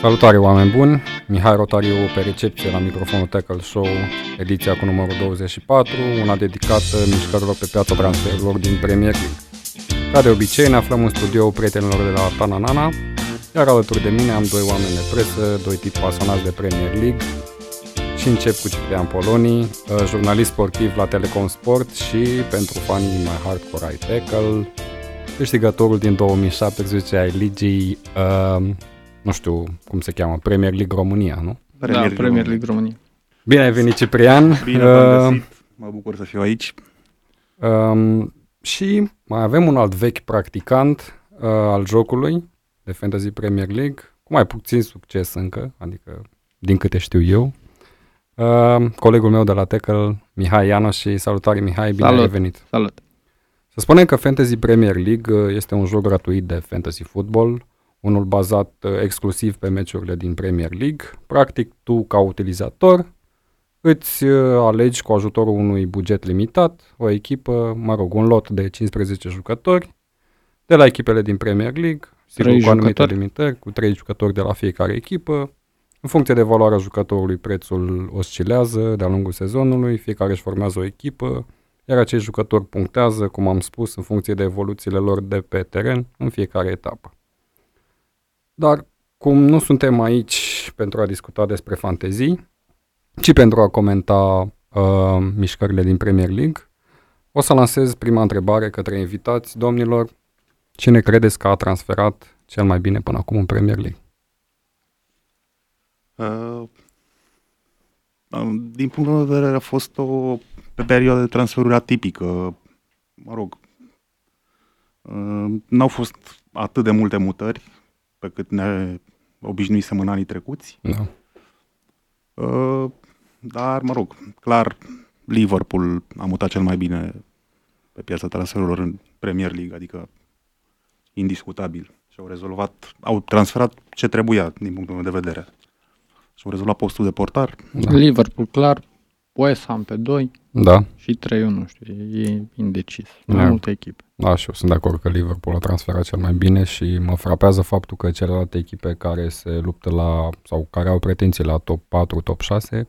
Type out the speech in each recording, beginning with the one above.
Salutare oameni buni, Mihai Rotariu pe recepție la microfonul Tackle Show, ediția cu numărul 24, una dedicată mișcărilor pe piața transferurilor din Premier League. Ca de obicei ne aflăm în studio prietenilor de la Tananana, iar alături de mine am doi oameni de presă, doi tipi pasionați de Premier League și încep cu Ciprian Poloni, uh, jurnalist sportiv la Telecom Sport și pentru fanii mai hardcore ai tackle, câștigătorul din 2017 ai ligii, uh, nu știu cum se cheamă, Premier League România, nu? Premier da, Premier League România. Bine ai venit, Ciprian! Bine uh, găsit, mă bucur să fiu aici. Um, și mai avem un alt vechi practicant uh, al jocului de Fantasy Premier League, cu mai puțin succes încă, adică din câte știu eu. Uh, colegul meu de la Tackle, Mihai Ianoș și salutare Mihai, bine Salut. ai venit. Salut! Să spunem că Fantasy Premier League uh, este un joc gratuit de fantasy football, unul bazat uh, exclusiv pe meciurile din Premier League. Practic, tu, ca utilizator, îți uh, alegi cu ajutorul unui buget limitat o echipă, mă rog, un lot de 15 jucători de la echipele din Premier League, sigur Trei cu anumite jucători. limitări, cu 3 jucători de la fiecare echipă. În funcție de valoarea jucătorului, prețul oscilează de-a lungul sezonului, fiecare își formează o echipă, iar acești jucători punctează, cum am spus, în funcție de evoluțiile lor de pe teren în fiecare etapă. Dar cum nu suntem aici pentru a discuta despre fantezii, ci pentru a comenta uh, mișcările din Premier League, o să lansez prima întrebare către invitați. Domnilor, cine credeți că a transferat cel mai bine până acum în Premier League? Uh, din punctul meu de vedere a fost o pe perioadă de transferuri atipică. Mă rog, uh, n-au fost atât de multe mutări pe cât ne obișnuisem în anii trecuți. Da. Uh, dar, mă rog, clar, Liverpool a mutat cel mai bine pe piața transferurilor în Premier League, adică indiscutabil. Și au rezolvat, au transferat ce trebuia din punctul meu de vedere. Și au rezolvat postul de portar. Da. Liverpool, clar, West Ham pe 2 Da, și 3 nu știu, e indecis. Da. Mai multe echipe. da, și eu sunt de acord că Liverpool a transferat cel mai bine și mă frapează faptul că celelalte echipe care se luptă la, sau care au pretenții la top 4, top 6,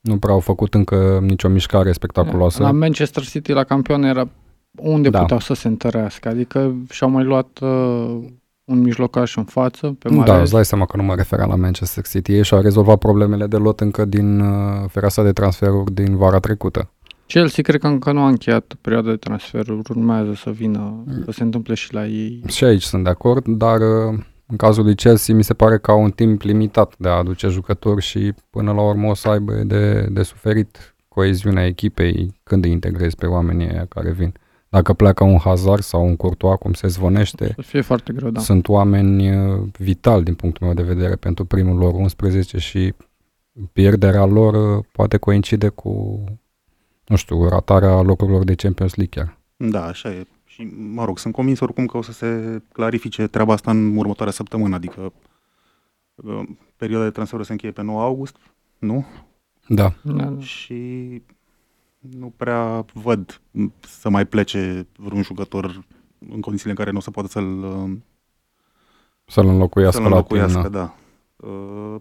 nu prea au făcut încă nicio mișcare spectaculoasă. La Manchester City, la campion, era unde Da. puteau să se întărească. Adică și-au mai luat uh, un mijlocaș în față, pe Da, Mahrez. îți dai seama că nu mă referam la Manchester City. Ei și-au rezolvat problemele de lot încă din uh, fereastra de transferuri din vara trecută. Chelsea cred că încă nu a încheiat perioada de transferuri, urmează să vină, să se întâmple și la ei. Și aici sunt de acord, dar uh, în cazul lui Chelsea mi se pare că au un timp limitat de a aduce jucători și până la urmă o să aibă de, de suferit coeziunea echipei când îi integrezi pe oamenii aia care vin. Dacă pleacă un Hazard sau un Courtois, cum se zvonește, Să fie foarte greu, da. sunt oameni uh, vitali din punctul meu de vedere pentru primul lor 11 și pierderea lor uh, poate coincide cu, nu știu, ratarea locurilor de Champions League chiar. Da, așa e. Și, mă rog, sunt convins oricum că o să se clarifice treaba asta în următoarea săptămână, adică uh, perioada de transferuri se încheie pe 9 august, nu? Da, Da, da. Și nu prea văd să mai plece vreun jucător în condițiile în care nu o să poată să-l, uh, să-l înlocuiască, să-l la înlocuiască, timp, da. Uh,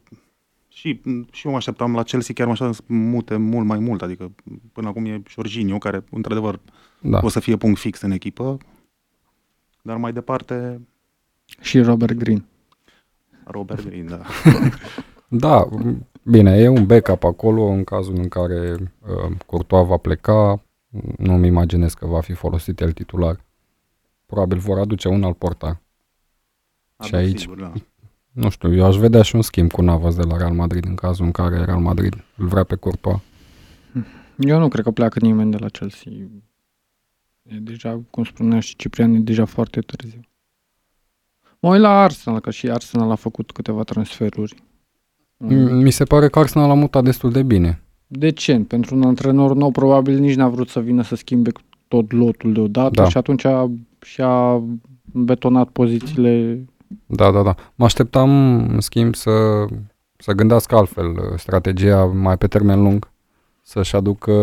și, și eu mă așteptam la Chelsea, chiar mă așteptam să mute mult mai mult, adică până acum e Jorginho, care într-adevăr da. o să fie punct fix în echipă, dar mai departe Și Robert Green. Robert Green, da. Da, m- bine, e un backup acolo în cazul în care uh, Courtois va pleca. Nu-mi imaginez că va fi folosit el titular. Probabil vor aduce un alt portar. Și Da, aici- Sigur, da. Nu știu, eu aș vedea și un schimb cu Navas de la Real Madrid în cazul în care Real Madrid îl vrea pe Courtois. Eu nu cred că pleacă nimeni de la Chelsea. E deja, cum spunea și Ciprian, e deja foarte târziu. Mă uit la Arsenal, că și Arsenal a făcut câteva transferuri. Mm. Mi se pare că Arsenal a mutat destul de bine. Decent. Pentru un antrenor nou, probabil nici n-a vrut să vină să schimbe tot lotul deodată Da. și atunci a, și-a betonat pozițiile. Da, da, da. Mă așteptam, în schimb, să, să gândească altfel uh, strategia mai pe termen lung. Să-și aducă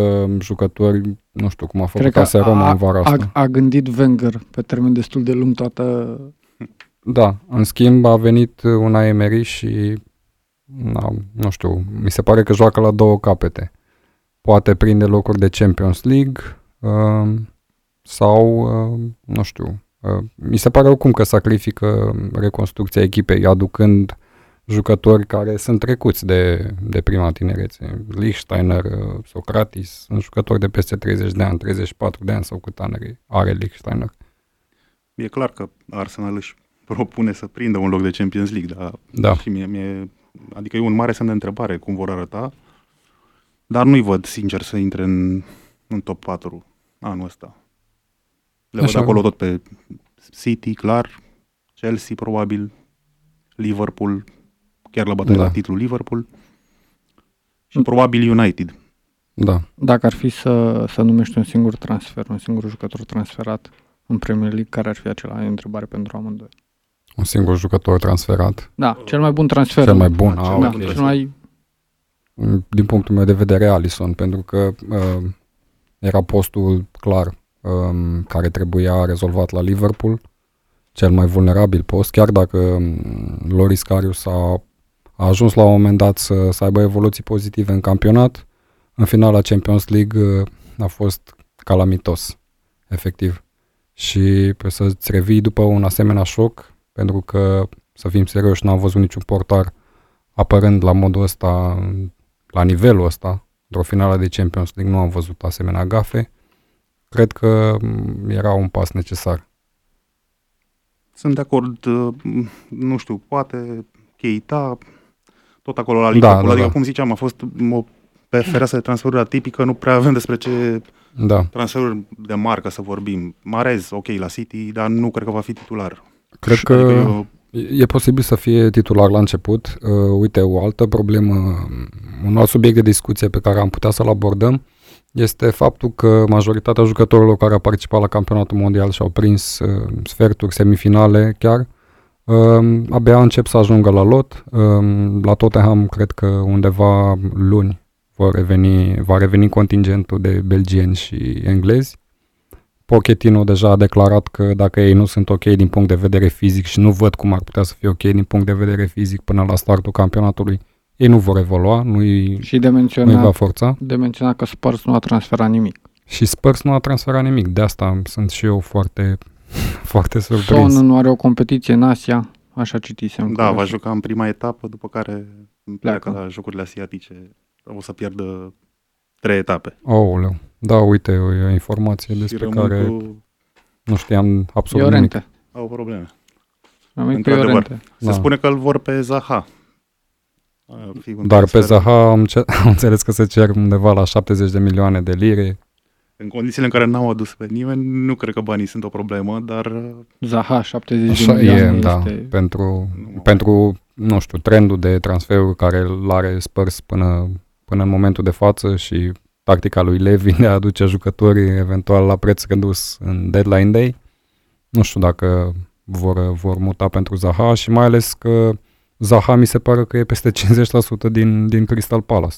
jucători, nu știu cum a făcut Cred că AS Roma a, în vara a, asta. a gândit Wenger pe termen destul de lung toată, Da, în schimb a venit una Emery și na, nu știu, mi se pare că joacă la două capete. Poate prinde locuri de Champions League uh, sau, uh, nu știu, uh, mi se pare oricum că sacrifică reconstrucția echipei aducând jucători care sunt trecuți de, de prima tinerețe. Lichsteiner, uh, Socratis, sunt jucători de peste 30 de ani, 34 de ani sau cât ani are Lichsteiner. E clar că Arsenal își propune să prindă un loc de Champions League, dar Da. și mie, mie, adică e un mare semn de întrebare cum vor arăta, dar nu-i văd, sincer, să intre în, în top 4 anul ăsta. Le văd Așa. acolo tot pe City, clar, Chelsea, probabil, Liverpool, chiar la bătaie Da. la titlul Liverpool și probabil United. Da. Dacă ar fi să, să numești un singur transfer, un singur jucător transferat în Premier League, care ar fi acela? E o întrebare pentru amândoi. Un singur jucător transferat. Da, cel mai bun transfer. Cel mai bun. Da, Ah, cel Da, mai bun ok. cel mai... din punctul meu de vedere Alisson, pentru că uh, era postul clar um, care trebuia rezolvat la Liverpool, cel mai vulnerabil post, chiar dacă um, Loris Karius a, a ajuns la un moment dat să, să aibă evoluții pozitive în campionat, în finala Champions League uh, a fost calamitos, efectiv. Și pe să-ți revii după un asemenea șoc, pentru că, să fim serioși, n-am văzut niciun portar apărând la modul ăsta la nivelul ăsta, într-o finală de Champions League, nu am văzut asemenea gafe. Cred că m, era un pas necesar. Sunt de acord, uh, nu știu, poate Keita, tot acolo la Da, Liverpool. da, adică, da. cum ziceam, a fost o pe fereastră de transferuri atipică, nu prea avem despre ce Da, transferuri de marcă să vorbim. Marez, ok, la City, dar nu cred că va fi titular. Cred că Adică eu, e posibil să fie titular la început. Uh, uite, o altă problemă, un alt subiect de discuție pe care am putea să-l abordăm este faptul că majoritatea jucătorilor care au participat la campionatul mondial și au prins uh, sferturi, semifinale chiar, um, abia încep să ajungă la lot. Um, la Tottenham cred că undeva luni vor reveni, va reveni contingentul de belgieni și englezi. Pochettino deja a declarat că dacă ei nu sunt ok din punct de vedere fizic și nu văd cum ar putea să fie ok din punct de vedere fizic până la startul campionatului, ei nu vor evolua, nu-i, Și de nu-i va menționat, forța. de menționat că Spurs nu a transferat nimic. Și Spurs nu a transferat nimic, de asta sunt și eu foarte, foarte surprins. Son nu are o competiție în Asia, așa citisem. da, că- va juca în prima etapă, după care pleacă Pleacă. la Jocurile Asiatice. O să pierdă trei etape. Oh, da, uite, e o informație și despre rămân care cu... nu știam absolut nimic. Iorente. Au probleme. Rămâi cu Într-adevăr. Iorente. Se Da. spune că îl vor pe Zaha. Ar fi un Dar pe transfer Zaha am, ce- am înțeles că se cer undeva la 70 de milioane de lire. În condițiile în care n-au adus pe nimeni, nu cred că banii sunt o problemă, dar uh, Zaha, 70 de Așa milioane e, da, este... pentru, Nu. pentru, nu știu, trendul de transferuri care îl are Spurs până, până în momentul de față și tactica lui Levi de a aduce jucătorii eventual la preț redus în deadline day. Nu știu dacă vor, vor muta pentru Zaha și mai ales că Zaha mi se pare că e peste 50% din, din Crystal Palace.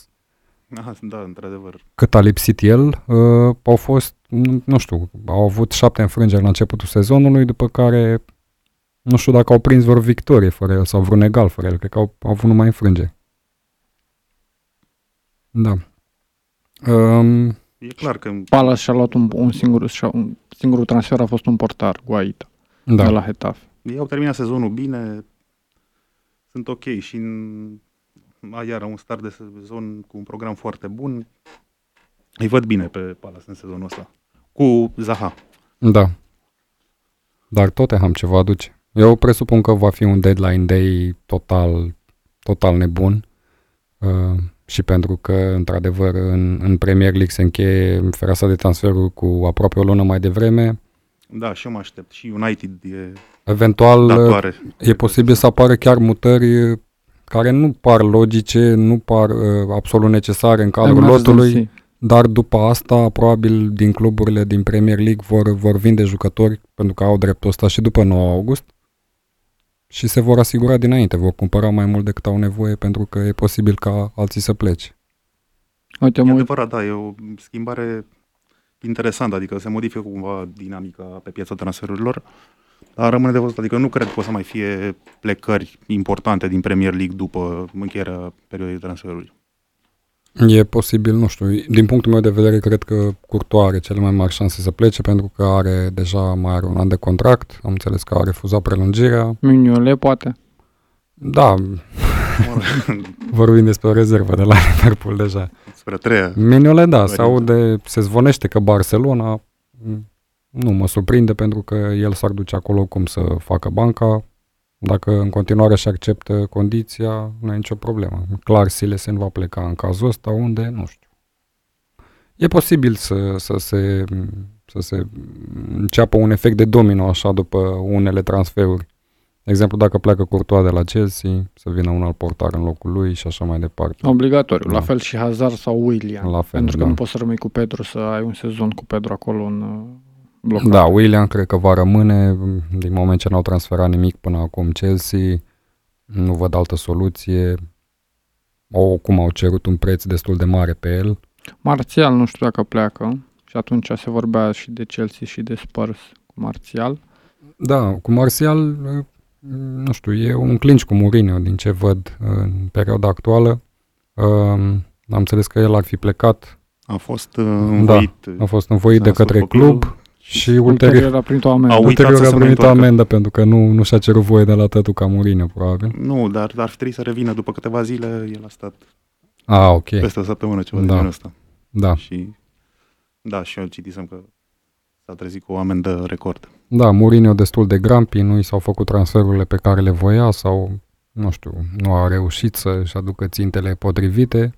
aha, da, într-adevăr. Cât a lipsit el, uh, au fost, nu, nu știu, au avut șapte înfrângeri la începutul sezonului, după care nu știu dacă au prins vreo victorie fără el sau vreun egal fără el, cred că au, au avut numai înfrângeri. Da. Um, E clar că Palace și-a luat un, un singur, și-a, un singurul transfer a fost un portar, Guaita, da. de la Hetafe. ei au terminat sezonul bine, sunt ok și în, a, iară un start de sezon cu un program foarte bun. Îi văd bine pe Palace în sezonul ăsta. Cu Zaha. Da. Dar Tottenham ce va aduce? Eu presupun că va fi un deadline day total, total nebun. Uh, și pentru că, într-adevăr, în, în Premier League se încheie fereastra de transferuri cu aproape o lună mai devreme. Da, și eu mă aștept. Și United e Eventual, datoare. e posibil să apară chiar mutări care nu par logice, nu par uh, absolut necesare în cadrul lotului. Emergency. Dar după asta, probabil din cluburile din Premier League vor, vor vinde jucători pentru că au dreptul ăsta și după 9 august și se vor asigura dinainte, vor cumpăra mai mult decât au nevoie pentru că e posibil ca alții să plece. Uite, E mă uit, adevărat, da, e o schimbare interesantă, adică se modifică cumva dinamica pe piața transferurilor. Dar rămâne de văzut, adică nu cred că o să mai fie plecări importante din Premier League după încheierea perioadei de transferuri. E posibil, nu știu, din punctul meu de vedere, cred că Courtois are cele mai mari șanse să plece pentru că are deja mai are un an de contract, am înțeles că a refuzat prelungirea. Mignolet, poate. Da, vorbim despre o rezervă de la Liverpool deja. Spre treia. Mignolet, da, Variantă. se aude, se zvonește că Barcelona m, nu mă surprinde pentru că el s-ar duce acolo cum să facă banca. Dacă în continuare și acceptă condiția, nu e nicio problemă. Clar, Silesen va pleca în cazul ăsta, unde, nu știu. E posibil să, să, se, să se înceapă un efect de domino așa după unele transferuri. De exemplu, dacă pleacă Courtois de la Chelsea, să vină un alt portar în locul lui și așa mai departe. Obligatoriu. Da. La fel și Hazard sau William. La fel, pentru că da. nu poți să rămâi cu Pedro, să ai un sezon cu Pedro acolo în uh, blocat. Da, William cred că va rămâne din moment ce n-au transferat nimic până acum Chelsea. Nu văd altă soluție. O, cum au cerut un preț destul de mare pe el. Marțial nu știu dacă pleacă. Și atunci se vorbea și de Chelsea și de Spurs cu Marțial. Da, cu Martial, eh, nu știu, e un clinch cu Mourinho din ce văd în perioada actuală. Um, Am înțeles că el ar fi plecat, A fost uh, învoit. a fost învoit s-a de către înscris pe club și ulterior, Ulterior a primit o amendă. Au uitat ulterior să a se mai primit o întoarcă. amendă pentru că nu, nu și-a cerut voie de la tătu ca Mourinho, probabil. Nu, dar ar fi trebuit să revină după câteva zile. El a stat Ah, ok, peste o săptămână, ceva de Da. genul ăsta. da. Și da, și eu citisem că s-a trezit cu o amendă record. Da, Mourinho destul de grampi, nu i s-au făcut transferurile pe care le voia sau, nu știu, nu a reușit să-și aducă țintele potrivite,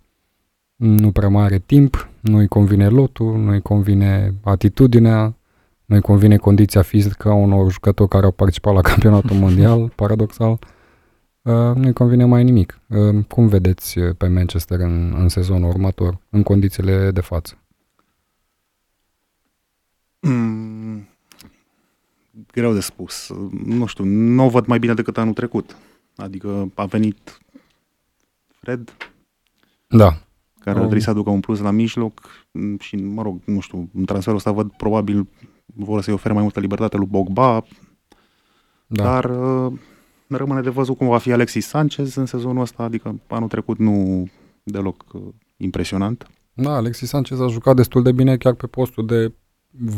nu prea mai are timp, nu-i convine lotul, nu-i convine atitudinea, nu-i convine condiția fizică a unor jucători care au participat la campionatul mondial, paradoxal, uh, nu-i convine mai nimic. Uh, cum vedeți uh, pe Manchester în, în sezonul următor, în condițiile de față? Mm, greu de spus. Nu știu, nu o văd mai bine decât anul trecut. Adică a venit Fred, Da, care Um. ar trebui să aducă un plus la mijloc mm, și, mă rog, nu știu, în transferul ăsta văd probabil vor să-i ofere mai multă libertate lui Bogba, da. dar uh, rămâne de văzut cum va fi Alexis Sanchez în sezonul ăsta, adică anul trecut nu deloc uh, impresionant. Da, Alexis Sanchez a jucat destul de bine chiar pe postul de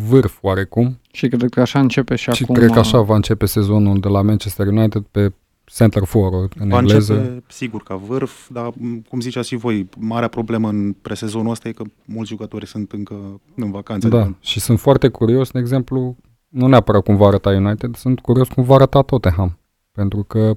vârf oarecum Și cred că așa începe și, și acum. cred că așa va începe sezonul de la Manchester United pe center forward în Va engleză. începe, sigur, ca vârf, dar, m, cum ziceați și voi, marea problemă în presezonul ăsta e că mulți jucători sunt încă în vacanță. Da, adică și sunt foarte curios, de exemplu, nu neapărat cum va arăta United, sunt curios cum va arăta Tottenham. Pentru că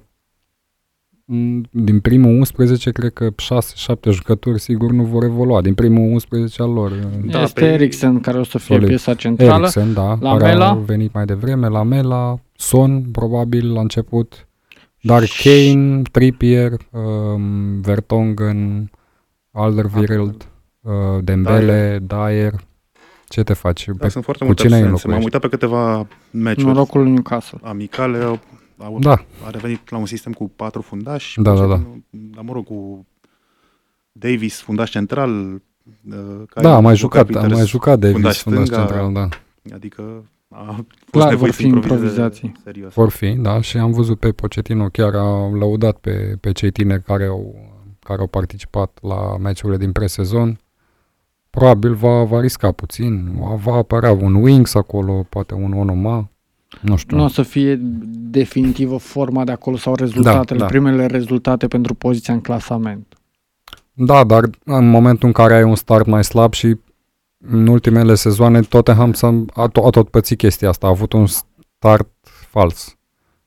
m, din primul 11, cred că 6-7 jucători sigur nu vor evolua. Din primul 11 al lor. Da, este pe- Eriksen care o să fie Solid. piesa centrală. Eriksen, da, La care Mela? a venit mai devreme, la Mela, Son, probabil, la început, dar Și- Kane, Trippier, um, Vertonghen, Alderweireld, uh, Dembele, Dyer, ce te faci? Da, Pe, sunt foarte cu multe cine îi absențe. M-am înlocuiești? uitat pe câteva meciuri Norocul lui Newcastle. amicale. Au, au, Da, A revenit la un sistem cu patru fundași. Da, da, da. Pochettino, Dar, mă rog, cu Davis, fundaș central. uh, Kyle da, a mai Walker jucat, a Peters, mai jucat Davis, fundaș fundaș stânga. central, da. Adică a fost Clar, nevoie vor să fi improvizeze improvizații. Serios. Vor fi, da, și am văzut pe Pochettino, chiar a lăudat pe, pe cei tineri care au, care au participat la meciurile din presezon. Probabil va, va risca puțin, va, va apărea un Wings acolo, poate un Onoma, nu știu. Nu o să fie definitivă forma de acolo sau rezultatele, da. primele rezultate pentru poziția în clasament. Da, dar în momentul în care ai un start mai slab și în ultimele sezoane Tottenham s-a, a, to- a tot pățit chestia asta, a avut un start fals.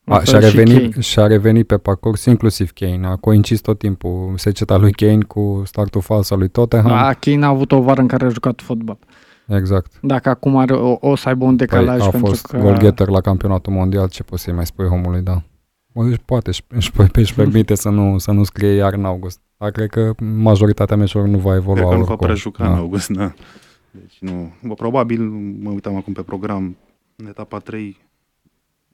La A, fel și, a și revenit, Kane. și a revenit pe parcurs, inclusiv Kane. A coincis tot timpul seceta lui Kane cu startul fals al lui Tottenham. Da, Kane a avut o vară în care a jucat fotbal. Exact. Dacă acum are o, o să aibă un Păi, decalaj a pentru fost că... goalgetter la campionatul mondial, ce poți să-i mai spui omului, da. Bă, Deci poate, își, își, își permite să nu, să nu scrie iar în august. Dar cred că majoritatea meciurilor nu va evolua Cred că nu va oricum. prea juca Da. în august, da. Deci nu. Bă, probabil, mă uitam acum pe program, în etapa 3,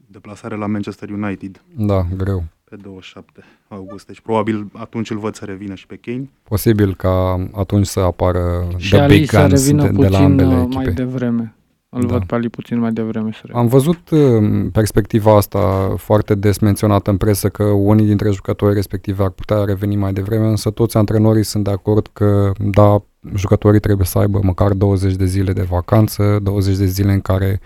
deplasare la Manchester United Da, greu. pe 27 august. Deci probabil atunci îl văd să revină și pe Kane. Posibil ca atunci să apară Și the Ali big să guns revină de, de la puțin ambele uh, echipe. mai devreme. Îl Da. văd pe Ali puțin mai devreme să Am văzut uh, perspectiva asta foarte des menționată în presă că unii dintre jucători respective ar putea reveni mai devreme, însă toți antrenorii sunt de acord că da, jucătorii trebuie să aibă măcar 20 de zile de vacanță, 20 de zile în care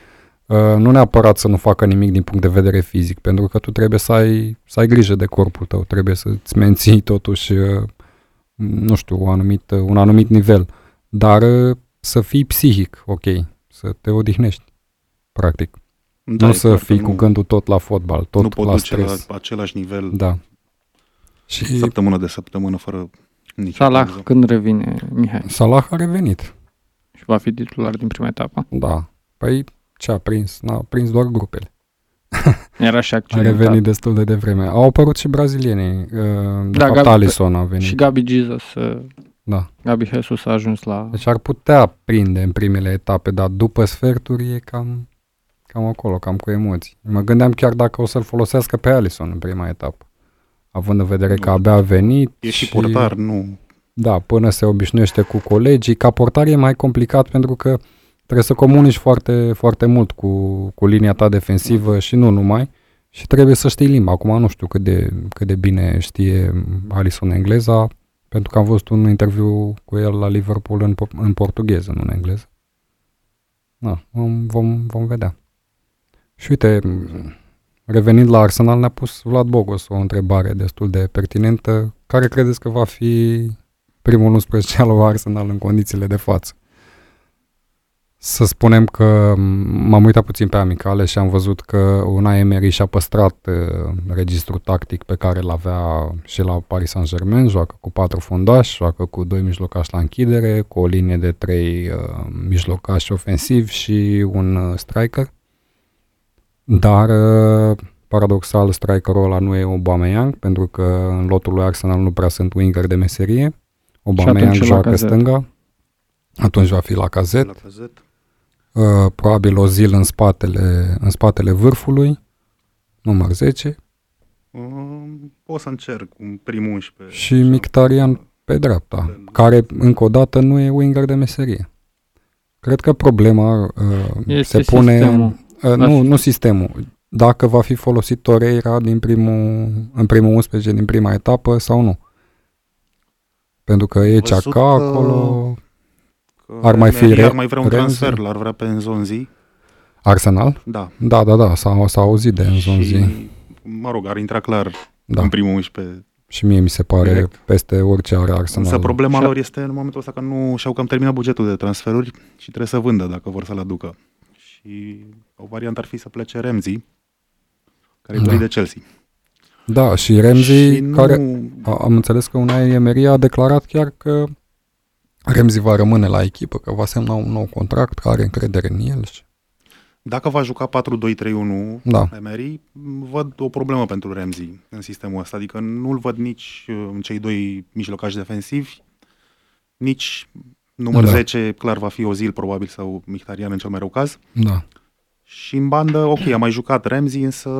uh, nu neapărat să nu facă nimic din punct de vedere fizic, pentru că tu trebuie să ai, să ai grijă de corpul tău, trebuie să-ți menții totuși, uh, nu știu, un anumit, un anumit nivel, dar uh, să fii psihic, ok, să te odihnești, practic. Da, nu e să clar că fii nu, cu gândul tot la fotbal, tot nu pot la duce stres. la același nivel Da. Și săptămână de săptămână fără nicio Salah pauză. când revine, Mihai? Salah a revenit. Și va fi titular din prima etapă? Da. Păi ce a prins? N-a prins doar grupele. Era și A accidentat. revenit destul de devreme. Au apărut și brazilienii. uh, De Da, fapt, Gabi- Alisson a venit. Și Gabi Jesus, uh, Da. Gabi Jesus a ajuns la... Deci ar putea prinde în primele etape, dar după sferturi e cam, cam acolo, cam cu emoții. Mă gândeam chiar dacă o să-l folosească pe Alisson în prima etapă. Având în vedere că Nu. abia a venit. E și portar, nu... Da, până se obișnuiește cu colegii. Ca portar e mai complicat pentru că trebuie să comunici foarte, foarte mult cu, cu linia ta defensivă și nu numai. Și trebuie să știi limba. Acum nu știu cât de, cât de bine știe Alisson engleza, pentru că am văzut un interviu cu el la Liverpool în, po- în portugheză, nu în engleză. Da, vom, vom, vom vedea. Și uite, revenind la Arsenal, ne-a pus Vlad Bogos o întrebare destul de pertinentă. Care credeți că va fi primul 11 al lui Arsenal în condițiile de față? Să spunem că m, m-am uitat puțin pe amicale și am văzut că Unai Emery și-a păstrat uh, registrul tactic pe care îl avea și la Paris Saint-Germain, joacă cu patru fundași, joacă cu doi mijlocași la închidere, cu o linie de trei uh, mijlocași ofensivi și un uh, striker. Dar, uh, paradoxal, strikerul ăla nu e Aubameyang, pentru că în lotul lui Arsenal nu prea sunt winger de meserie. Aubameyang atunci joacă Lacazette. stânga. Atunci va fi la cazet. La cazet. Uh, probabil o zil în spatele, în spatele vârfului, număr 10, Um, pot să încerc un prim 11. și Mictarian pe dreapta, care încă o dată nu e winger de meserie. Cred că problema uh, Este se pune... sistemul. Uh, nu, nu sistemul. Dacă va fi folosit Torreira din primul, în primul 11 din prima etapă sau nu. Pentru că e Am văzut Ceaca că- acolo, Că Ar mai fi Emery Re- ar mai vrea un Renzi? transfer, l-ar vrea pe Enzonzi. Arsenal. Da. Da, da, da, s-a, s-a auzit de Enzonzi. Și, mă rog, ar intra clar Da. în primul 11. Și mie mi se pare Direct. peste orice are Arsenal. Însă problema Și- lor este în momentul ăsta că nu și-au cam terminat bugetul de transferuri și trebuie să vândă dacă vor să-l aducă. Și o variantă ar fi să plece Remzi, care e Da. dorit de Chelsea. Da, și Remzi, și nu, care a, am înțeles că Unai Emery a declarat chiar că Remzi va rămâne la echipă, că va semna un nou contract, că are încredere în el. Și... Dacă va juca 4-2-3-1 Da. Emery, văd o problemă pentru Remzi în sistemul ăsta. Adică nu-l văd nici uh, în cei doi mijlocași defensivi, nici număr Da. 10, clar va fi Ozil probabil sau Mkhitaryan în cel mai rău caz. Da. Și în bandă, ok, a mai jucat Remzi, însă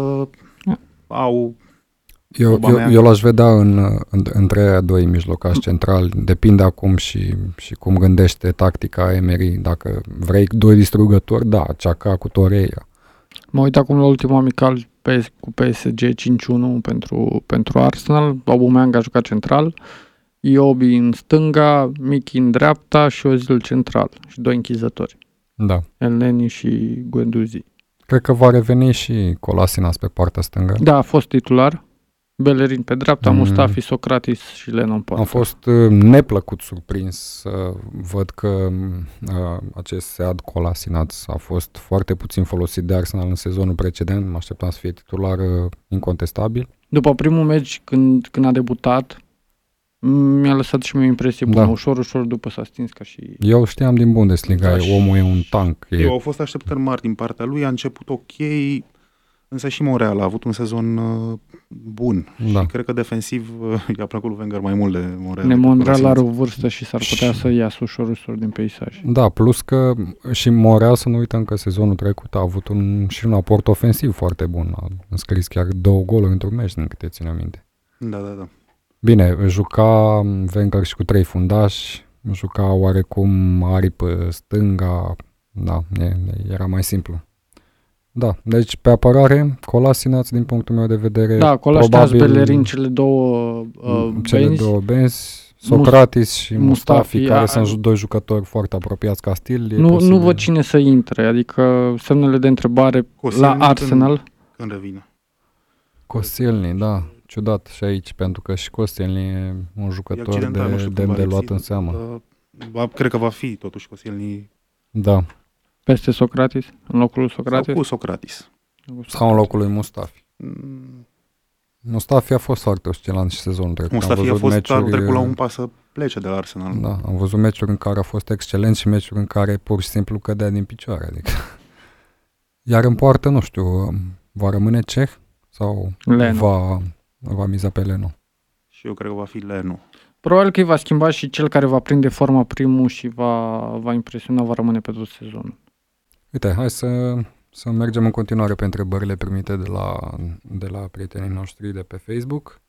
au Eu, eu, Aubameyang. eu l-aș vedea în, în, între aia doi mijlocași centrali. Depinde acum și, și cum gândește tactica Emery. Dacă vrei doi distrugători, da, Ceaca cu Torreira. Mă uit acum la ultimul amical PS, cu PSG 5-1 pentru, pentru Arsenal. Aubameyang a jucat central, Iobi în stânga, Miki în dreapta și Ozil central. Și doi închizători, Da. Elneny și Guendouzi. Cred că va reveni și Colasinas pe partea stângă. Da, a fost titular. Bellerin pe dreapta, Mm. Mustafi, Socrates și Lennon Am Potter. fost uh, neplăcut surprins să văd că uh, acest Sead Colasinaț a fost foarte puțin folosit de Arsenal în sezonul precedent. Mă așteptam să fie titular uh, incontestabil. După primul meci, când, când a debutat, m- mi-a lăsat și mie o impresie bună. Da. Ușor, ușor după s-a stins ca și... Eu știam din Bundesliga, Da, da, și- omul e un tank. E, Eu au fost așteptări mari din partea lui, a început ok, însă și Montreal a avut un sezon uh, bun. Da. Și cred că defensiv uh, i-a plăcut lui Wenger mai mult de Montreal. Ne decât Montreal are Colasinac. o vârstă și s-ar putea să iasă ușor, ușor din peisaj. da, plus că și Montreal, să nu uităm că sezonul trecut a avut un, și un aport ofensiv foarte bun. A înscris chiar două goluri într-un meci, din câte țin aminte. Da, da, da. Bine, juca Wenger și cu trei fundași, juca oarecum aripi pe stânga, da, e, era mai simplu. Da, deci pe apărare, Colasinaț, din punctul meu de vedere, Da, acolo probabil așteați Bellerin cele două uh, cele benzi. două benzi, Socratis și Mustafi, Mustafi, care a- sunt doi jucători foarte apropiați ca stil. e Nu, posibil. nu văd cine să intre, adică semnele de întrebare Koscielny la când- Arsenal. Când revine. Koscielny, da, ciudat și aici, pentru că și Koscielny e un E jucător accidental, nu de, știu de, cum va de luat lipsi, în seamă. dar, Va, cred că va fi totuși Koscielny Da, Peste Socrates, în locul lui sau Socrates. cu Socratis. sau în locul lui Mustafi. Mm, Mustafi a fost foarte oscilant și sezonul trecut. Mustafi am a văzut fost meciuri, anul trecut la un pas să plece de la Arsenal. Da, am văzut meciuri în care a fost excelent și meciuri în care pur și simplu cădea din picioare. Adică. Iar în poartă, nu știu, va rămâne ceh sau Leno. va, va miza pe Leno? Și eu cred că va fi Leno. Probabil că îi va schimba și cel care va prinde forma primul și va, va impresiona, va rămâne pe tot sezonul. Uite, hai să, să mergem în continuare pe întrebările primite de la, de la prietenii noștri de pe Facebook.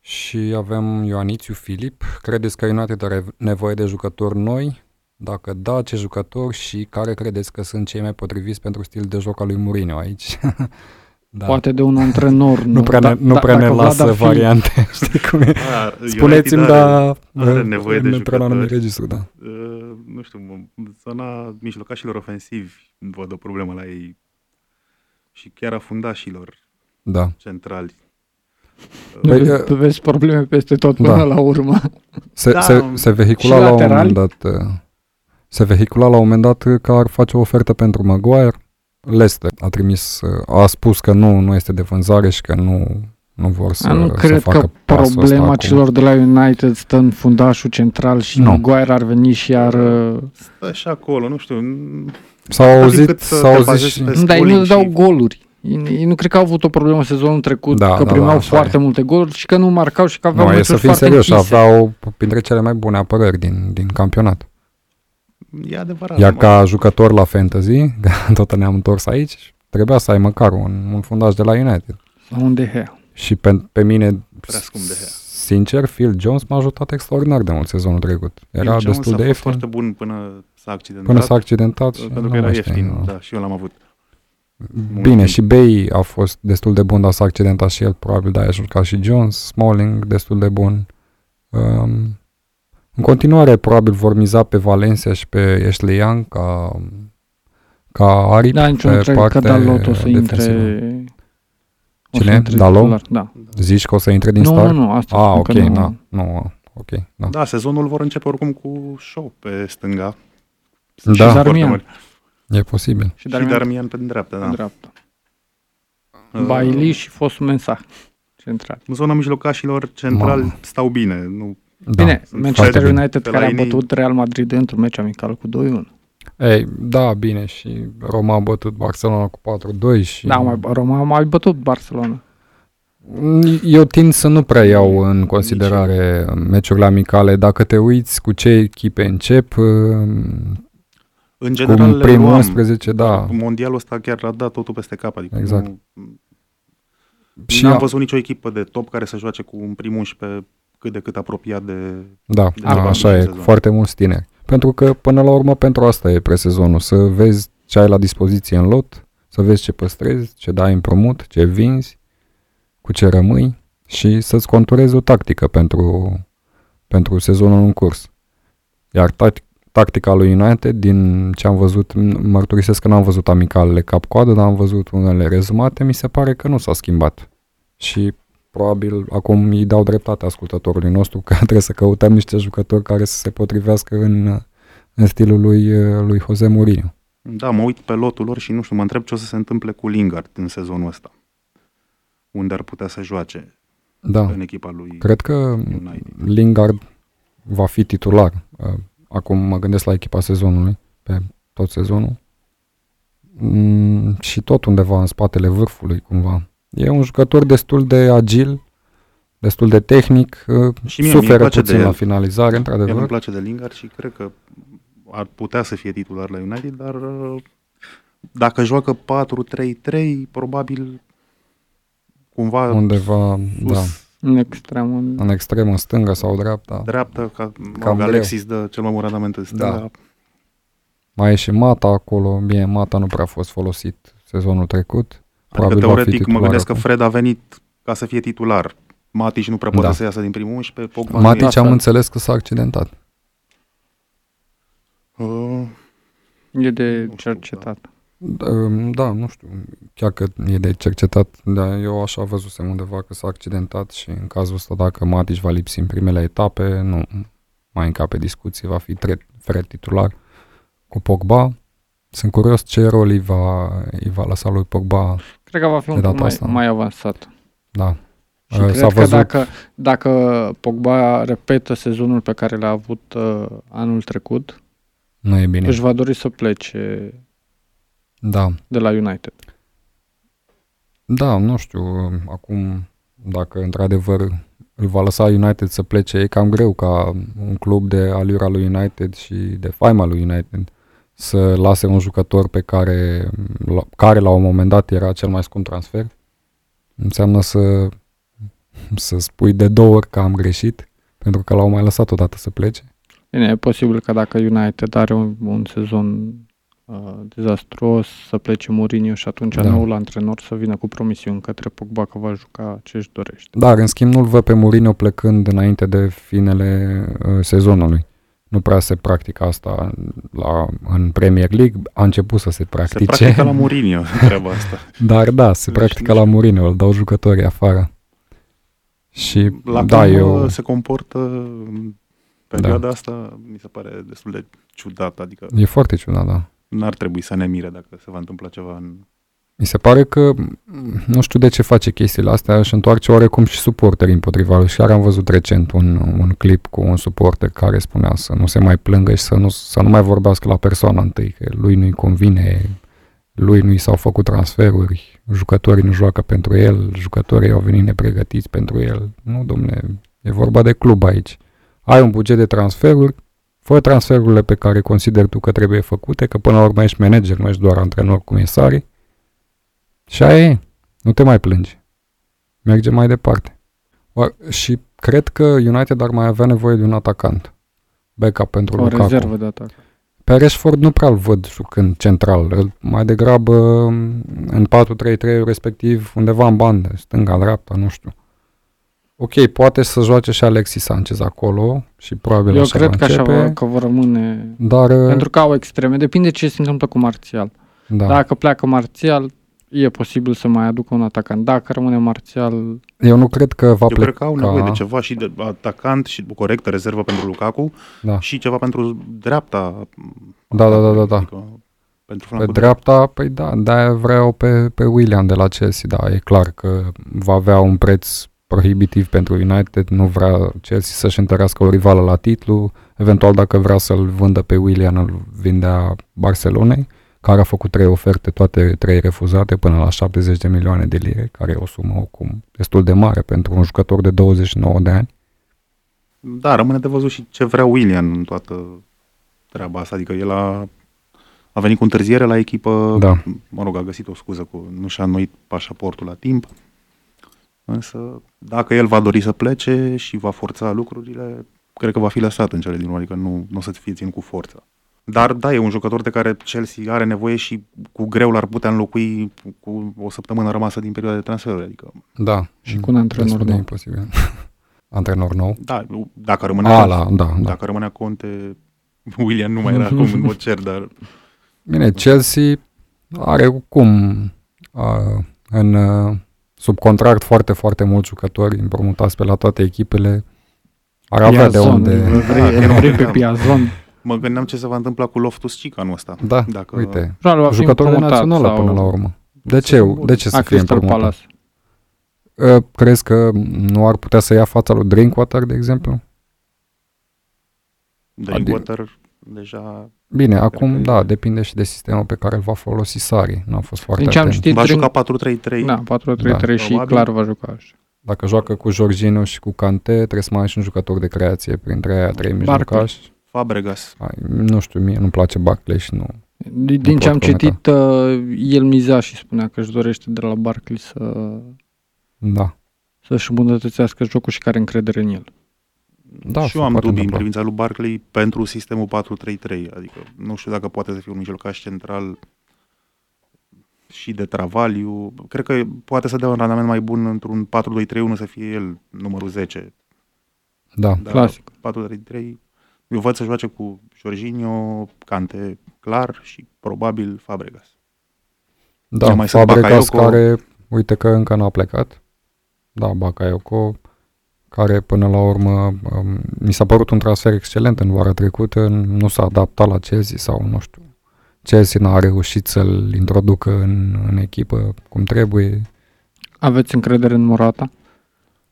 Și avem Ioanițiu Filip. Credeți că United are nevoie de jucători noi? Dacă da, ce jucători și care credeți că sunt cei mai potriviți pentru stil de joc al lui Mourinho aici? da. Poate de un antrenor. nu prea ne, Da- nu da- prea ne dacă Vlad lasă ar fi- variante. Știi cum e? A, Spuneți-mi, United da, are nevoie de ne intră la anumit jucători. registru, da. Uh, nu știu, mă- zona mijlocașilor ofensivi văd o problemă la ei și chiar a fundașilor Da. centrali. Nu Păi, vezi, uh, tu vezi probleme peste tot până da. la urmă. Se, Da, se, se vehicula și la un laterali? moment dat uh, se vehicula la un moment dat că ar face o ofertă pentru Maguire. Leicester a trimis, uh, a spus că nu, nu este de vânzare și că nu, nu vor să, A, nu să cred facă că pasul ăsta problema acum. celor de la United stă în fundașul central și Nu. Maguire ar veni și ar... uh, Stă și acolo, nu știu. n- S-au Adică auzit, să s-au te auzit bazezi și... pe- Dar ei Smalling nu dau și- goluri. Ei, ei nu cred că au avut o problemă sezonul trecut, Da, că da, primeau da, așa foarte e. multe goluri și că nu marcau și că aveau Nu, e meciuri să fim foarte serios, închise. aveau printre cele mai bune apărări din, din campionat. E adevărat. Iar mă. ca jucător la fantasy, tot ne-am întors aici, trebuia să ai măcar un, un fundaș de la United. Sau un DH. Și pe, pe mine, Prea scump de Gea. sincer, Phil Jones m-a ajutat extraordinar de mult sezonul trecut. Era Phil Jones destul a de fost ieftin, foarte bun până s-a accidentat. până s-a accidentat. și Pentru nu că era mai știu, ieftin, nu. da, și eu l-am avut. Bine, timp. și Bay a fost destul de bun, dar s-a accidentat și el, probabil de-aia a jucat și Jones, Smalling destul de bun. Um, în continuare, probabil vor miza pe Valencia și pe Ashley Young ca, ca aripi Da, nici nu pe cred că partea Dalot o să defensivă. intre... o să Cine? intre Dalot? titular, Da. Zici că o să intre din Nu, start? nu, nu, asta Ah, spun ok, că nu. da. Nu, ok, da. Da, sezonul vor începe oricum cu show pe stânga. Da. Și foarte Darmian. mari. E posibil. Și Și Darmian Darmian pe dreapta, pe da. dreapta. Uh, Bailey și fostul Mensah. Central. În zona mijlocașilor central Mamă. stau bine. Nu, Da. Bine, sunt Manchester foarte bine. United Pe care la a inii- bătut Real Madrid într-un meci amical cu 2-1. Ei, da, bine, și Roma a bătut Barcelona cu 4-2 și... Da, mai, Roma a mai bătut Barcelona. Eu tind să nu prea iau în considerare meciurile amicale. Dacă te uiți cu ce echipe încep, în cu general le primul luam. 11, da. Mondialul ăsta chiar a dat totul peste cap. Adică Exact. Nu, Și n-am a- văzut nicio echipă de top care să joace cu un prim 11 cât de cât apropiat de... Da, de da ceva așa în e, sezon. foarte mulți tineri. Pentru că, până la urmă, pentru asta e presezonul, să vezi ce ai la dispoziție în lot, să vezi ce păstrezi, ce dai împrumut, ce vinzi, cu ce rămâi și să-ți conturezi o tactică pentru, pentru sezonul în curs. Iar tac- tactica lui United, din ce am văzut, m- mărturisesc că n-am văzut amicalele cap-coadă, dar am văzut unele rezumate, mi se pare că nu s-a schimbat. Și probabil acum îi dau dreptate ascultătorului nostru că trebuie să căutăm niște jucători care să se potrivească în, în stilul lui, lui Jose Mourinho. Da, mă uit pe lotul lor și nu știu, mă întreb ce o să se întâmple cu Lingard în sezonul ăsta. Unde ar putea să joace Da, în echipa lui cred că United. Lingard va fi titular. Uh, Acum mă gândesc la echipa sezonului, pe tot sezonul. Mm, și tot undeva în spatele vârfului, cumva. E un jucător destul de agil, destul de tehnic, uh, Și mie- mie îmi suferă place puțin de la el. finalizare, Mie îmi într-adevăr. place de Lingard și cred că ar putea să fie titular la United, dar uh, dacă joacă 4-3-3, probabil cumva Undeva, sus, da, În extrem. În... în extremă, în stânga sau dreapta. dreaptă, ca, mă Cam rog, greu. Alexis dă cel mai mult randament în stânga. Da. Mai e și Mata acolo. Bine, Mata nu prea a fost folosit sezonul trecut. Adică Probabil va fi teoretic mă titular gândesc că acum. Fred a venit ca să fie titular. Matic nu prea poate Da. să iasă din primul 11, Pogba Matic nu am e. înțeles că s-a accidentat. Uh, E de Nu știu, cercetat. Da, Da, nu știu, chiar că e de cercetat, dar eu așa văzusem undeva că s-a accidentat și în cazul ăsta dacă Matic va lipsi în primele etape, nu mai încape discuții, va fi tre- Fred titular cu Pogba. Sunt curios ce rol îi va, îi va lăsa lui Pogba, Cred că va fi un De pic data mai, asta. mai avansat. da. Și Uh, cred s-a că văzut- dacă, dacă Pogba repetă sezonul pe care l-a avut uh, anul trecut, Nu e bine. își va dori să plece Da, de la United. da, nu știu, acum dacă într-adevăr îl va lăsa United să plece, e cam greu ca un club de aliura lui United și de faima lui United să lase un jucător pe care, la, care la un moment dat era cel mai scump transfer. Înseamnă să, să spui de două ori că am greșit, pentru că l-au mai lăsat odată să plece. Bine, e posibil că dacă United are un, un sezon uh, dezastruos, să plece Mourinho și atunci Da. da. noul antrenor să vină cu promisiuni către Pogba că va juca ce își dorește. Dar, în schimb, nu-l văd pe Mourinho plecând înainte de finele uh, sezonului. Nu prea se practică asta la, în Premier League. A început să se se practice, practică la Mourinho treaba asta. dar da, se Deci practică nu la știu. Mourinho, îl dau jucătorii afară. Și La da, cum eu... uh, se comportă în perioada asta, mi se pare destul de ciudat, adică E foarte ciudat, da. n-ar trebui să ne mire dacă se va întâmpla ceva în... Mi se pare că, m, nu știu de ce face chestiile astea, își întoarce oarecum și suporterii împotriva lui. Și chiar am văzut recent un, un clip cu un suporter care spunea să nu se mai plângă și să nu, să nu mai vorbească la persoana întâi, că lui nu-i convine, lui nu i s-au făcut transferuri, jucătorii nu joacă pentru el, jucătorii au venit nepregătiți pentru el. Nu, domne, e vorba de club aici. Ai un buget de transferuri, fă transferurile pe care consideri tu că trebuie făcute, că până la urmă ești manager, nu ești doar antrenor cum e Sari. Și aia e. Nu te mai plângi. Merge mai departe. Oar, și cred că United ar mai avea nevoie de un atacant. Backup pentru O Lukaku. rezervă de atac. Pe Rashford nu prea-l văd jucând central. Îl- Mai degrabă în 4-3-3 respectiv undeva în bandă, stânga-dreapta, nu știu. Ok, poate să joace și Alexis Sanchez acolo și probabil Eu așa cred va că așa începe, va, că vor rămâne... Dar, Pentru că au extreme. Depinde ce se întâmplă cu Marțial. da. Dacă pleacă Marțial, e posibil să mai aducă un atacant. Dacă rămâne Marțial, eu nu cred că va Eu pleca. cred că au nevoie de ceva și de atacant și corectă rezervă pentru Lukaku Da. și ceva pentru dreapta. Da, da, da, da, da. Adică pentru Pe flancul dreapta, păi da, de-aia vreau pe, pe William de la Chelsea, da, e clar că va avea un preț prohibitiv pentru United, nu vrea Chelsea să-și întărească o rivală la titlu, eventual dacă vrea să-l vândă pe William, îl vindea Barcelonei, care a făcut trei oferte, toate trei refuzate, până la 70 de milioane de lire, care e o sumă oricum destul de mare pentru un jucător de 29 de ani. Da, rămâne de văzut și ce vrea William în toată treaba asta. Adică el a, a venit cu întârziere la echipă, Da. mă rog, a găsit o scuză cu nu și-a înnoit pașaportul la timp. Însă, dacă el va dori să plece și va forța lucrurile, cred că va fi lăsat în cele din urmă, adică nu, nu o să fie ținut cu forță. Dar da, e un jucător de care Chelsea are nevoie și cu greu l-ar putea înlocui cu o săptămână rămasă din perioada de transferuri. Adică, Da. Și cu un antrenor destul de nou. imposibil. antrenor nou. da, dacă rămânea, A, la, da, da. dacă rămânea Conte, William nu mai era acum în mod cer, dar Bine, Chelsea are cum uh, în uh, sub contract foarte, foarte mulți jucători împrumutați pe la toate echipele. Ar avea de Piazon, unde... îl vrei, Da, îl vrei pe da. Piazon. Mă gândeam ce se va întâmpla cu Loftus-Cheek anul ăsta. Da, Dacă- uite, Probabil va fi jucător de împrumutat națională sau- până la urmă. De ce, Sezon bun. de ce să A fie Crystal împrumutat? Palace. Uh, crezi că nu ar putea să ia fața lui Drinkwater, de exemplu? Drinkwater deja Bine, că acum, e- da, depinde și de sistemul pe care îl va folosi Sari. Nu am fost foarte Din ce am atent. citit, va Drink- juca 4-3-3. Da, 4-3-3 și Probabil. clar va juca așa. Dacă joacă cu Jorginho și cu Kante, trebuie să mai ai și un jucător de creație printre aia trei Barkley. mijlocași. Fabregas. Ai, Nu știu, mie nu-mi place Barclay și nu. Din, din ce pot am comenta. citit, uh, el miza și spunea că își dorește de la Barkley să, Da. să-și îmbunătățească jocul și care încredere în el. Da, și se eu am poate dubii în întâmpla. privința lui Barkley pentru sistemul 4-3-3. Adică nu știu dacă poate să fie un mijlocaș central și de travaliu. Cred că poate să dea un randament mai bun într-un 4-2-3-1 să fie el numărul 10. Da, Dar Clasic. 4-3-3 eu văd să joace cu Jorginho, Cante, clar și probabil Fabregas. da, mai sunt Fabregas Bakayoko. care, uite că încă n-a plecat. Da, Bakayoko, care până la urmă um, mi s-a părut un transfer excelent în vara trecută, nu s-a adaptat la Chelsea sau nu știu. Chelsea n-a reușit să-l introducă în, în echipă cum trebuie. Aveți încredere în Morata?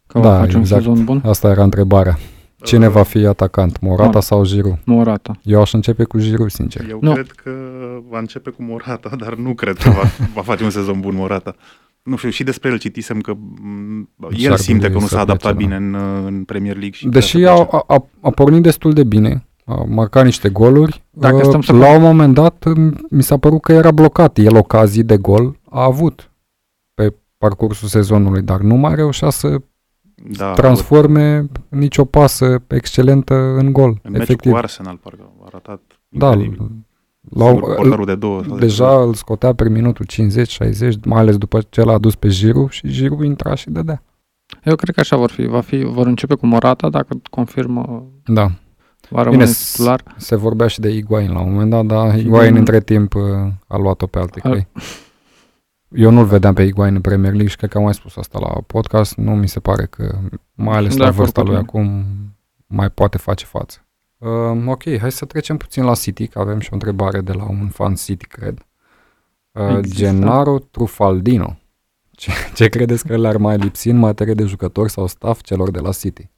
Că Da, va face exact. un sezon bun? Asta era întrebarea. Cine Uh, va fi atacant, Morata Morata. sau Giroud? Morata. Eu aș începe cu Giroud, sincer. Eu Nu. cred că va începe cu Morata, dar nu cred că va, va face un sezon bun Morata. Nu știu, și despre el citisem că m, el S-ar simte gândi că nu să s-a adaptat plece, da. bine în, în Premier League. Și Deși vrea să a, plece. a, a pornit destul de bine, a marcat niște goluri, Dacă uh, stăm să- la un moment dat m- mi s-a părut că era blocat. El ocazii de gol a avut pe parcursul sezonului, dar nu mai reușea să da, transforme nicio pasă excelentă în gol. În meciul efectiv. cu Arsenal, parcă a arătat da, incredibil. la, Sigur, cu portarul de două. sau de deja trei. îl scotea pe minutul 50-60, mai ales după ce l-a dus pe Giroud și Giroud intra și dădea. Eu cred că așa vor fi. Va fi vor începe cu Morata, dacă confirmă, Da. va rămâne s- titular. Se vorbea și de Higuain la un moment dat, dar Și Higuain din- între timp uh, a luat-o pe alte Al- căi. Eu nu-l vedeam pe Higuain în Premier League și cred că am mai spus asta la podcast. Nu mi se pare că, mai ales Sunt la de acord vârsta cu lui tine. acum, mai poate face față. Uh, ok, hai să trecem puțin la City, că avem și o întrebare de la un fan City, cred. Uh, Există? Gennaro Trufaldino. Ce, ce credeți că le-ar mai lipsi în materie de jucători sau staff celor de la City?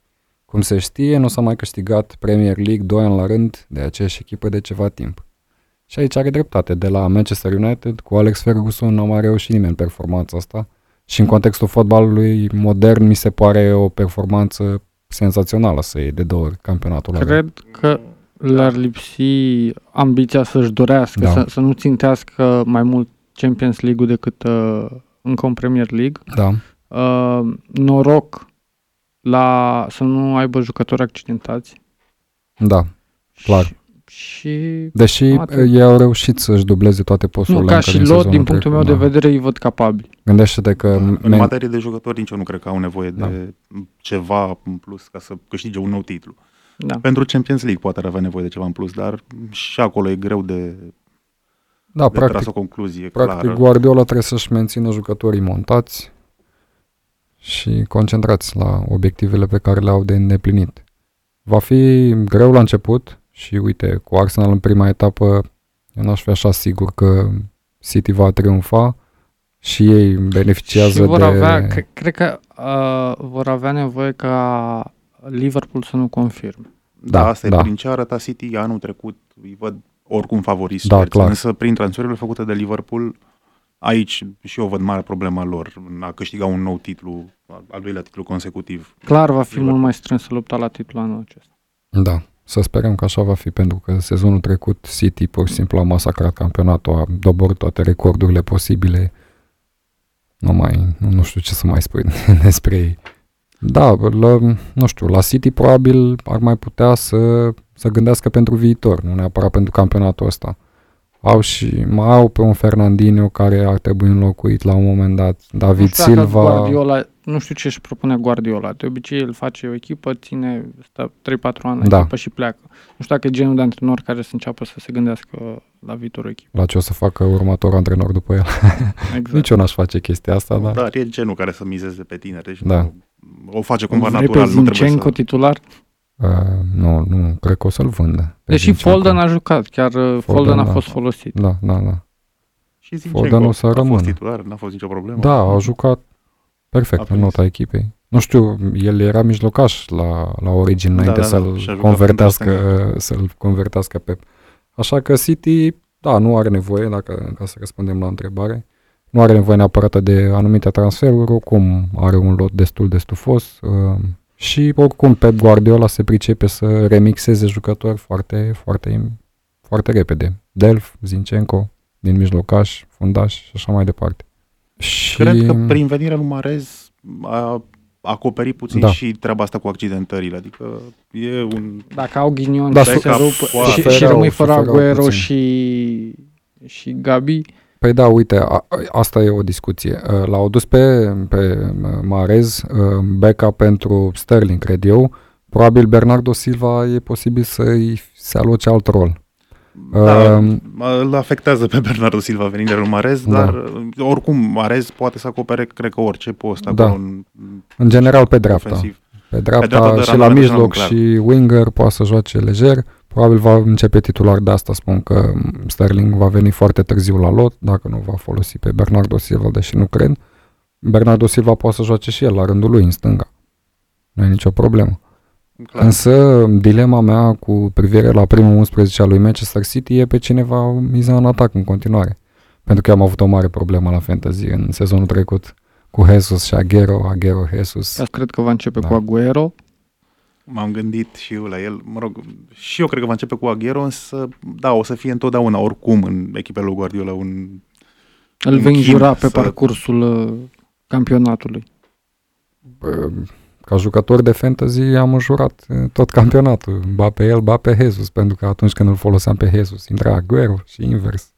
Cum se știe, nu s-a mai câștigat Premier League 2 ani la rând de aceeași echipă de ceva timp. Și aici are dreptate. De la Manchester United cu Alex Ferguson nu a mai reușit nimeni performanța asta. Și în contextul fotbalului modern mi se pare o performanță senzațională să iei de două ori campionatul ăla. Cred că le-ar lipsi ambiția să-și dorească, Da. să, să nu țintească mai mult Champions League-ul decât uh, încă un Premier League. Da, Uh, noroc la să nu aibă jucători accidentați. da. Clar. Și, și Deși Atât. ei au reușit să-și dubleze toate nu, posturile ca încă și din lot, sezonul din punctul meu trecut, de da. vedere, îi văd capabili. Gândește-te că În Men- materie de jucători nici eu nu cred că au nevoie Da. de ceva în plus ca să câștige un nou titlu. Da. Pentru Champions League poate ar avea nevoie de ceva în plus, dar și acolo e greu de, da, de tras practic, o concluzie practic clară. Guardiola trebuie să-și mențină jucătorii montați și concentrați la obiectivele pe care le au de îndeplinit. Va fi greu la început și uite, cu Arsenal în prima etapă eu n-aș fi așa sigur că City va triumfa și ei beneficiază și vor de... avea, cre- cred că uh, vor avea nevoie ca Liverpool să nu confirme. Da, Da, asta da. e prin ce a arătat City anul trecut, îi văd oricum favoriți. Da, cerți, clar. Însă prin transferurile făcute de Liverpool, aici și eu văd mare problema lor în a câștiga un nou titlu, al doilea titlu consecutiv. Clar va fi Liverpool. mult mai strânsă lupta la titlul anul acesta. Da, să sperăm că așa va fi, pentru că sezonul trecut City pur și simplu a masacrat campionatul, a doborât toate recordurile posibile. Nu mai, nu, nu știu ce să mai spui despre ei. Da, la, nu știu, la City probabil ar mai putea să, să gândească pentru viitor, nu neapărat pentru campionatul ăsta. Au și mai au pe un Fernandinho care ar trebui înlocuit la un moment dat. David nu știu dacă Silva. Guardiola, nu știu ce își propune Guardiola. De obicei el face o echipă, ține, stă 3-4 ani la Da. echipă și pleacă. Nu știu dacă e genul de antrenor care să înceapă să se gândească la viitorul echipei. La ce o să facă următorul antrenor după el. Exact. Nici eu n-aș face chestia asta, dar... Dar e genul care să mizeze pe tineri și Da. nu, o face cumva Vrei natural. pe Nu trebuie Zinchenko să... titular? Uh, nu, nu, cred că o să-l vândă. pe Deși Zinchenko. Foden a jucat, chiar uh, Foden a da. fost folosit. Da, da, da. Și Foden Zinchenko o să a rămână. fost titular, n-a fost nicio problemă. Da, a jucat perfect A în prins. nota echipei. Nu știu, el era mijlocaș la, la Origin Da, înainte da, da, să-l și-a jucat convertească, să-l convertească pe... Așa că City, da, nu are nevoie, dacă, ca să răspundem la întrebare, nu are nevoie neapărat de anumite transferuri, oricum are un lot destul de stufos uh, și oricum Pep Guardiola se pricepe să remixeze jucători foarte, foarte, foarte repede. Delf, Zinchenko, din mijlocaș, fundaș și așa mai departe. Și... Cred că prin venirea lui Marez a acoperi puțin Da. și treaba asta cu accidentările. Adică e un... Dacă au ghinion Da, și, su- se rup, foarte- și, și suferau- rămâi fără suferau Aguero puțin. și, și Gabi, Păi da, uite, a, asta e o discuție. Uh, L-au dus pe, pe uh, Marez, uh, Beca pentru Sterling, cred eu. Probabil Bernardo Silva e posibil să-i se aloce alt rol. Da, Um, îl afectează pe Bernardo Silva venind de lui Marez, Da. dar uh, oricum Marez poate să acopere, cred că orice post Da. acolo în În general pe dreapta. ofensiv. Pe dreapta, dreapta de și la randament mijloc clar. și winger poate să joace lejer. Probabil va începe titular de asta, spun că Sterling va veni foarte târziu la lot, dacă nu va folosi pe Bernardo Silva, deși nu cred. Bernardo Silva poate să joace și el la rândul lui în stânga. Nu e nicio problemă. Clar. Însă, dilema mea cu privire la primul 11 al lui Manchester City e pe cine va miza în atac în continuare. Pentru că am avut o mare problemă la fantasy în sezonul trecut cu Jesus și Aguero, Aguero, Jesus. cred că va începe Da. cu Aguero. M-am gândit și eu la el. Mă rog, și eu cred că va începe cu Aguero, însă da, o să fie întotdeauna, oricum, în echipele lui Guardiola un... Îl Un vei chin înjura pe să- parcursul uh, campionatului. Bă, ca jucător de fantasy am înjurat eh, tot campionatul. Ba pe el, ba pe Jesus, pentru că atunci când îl foloseam pe Jesus, intra Aguero și invers.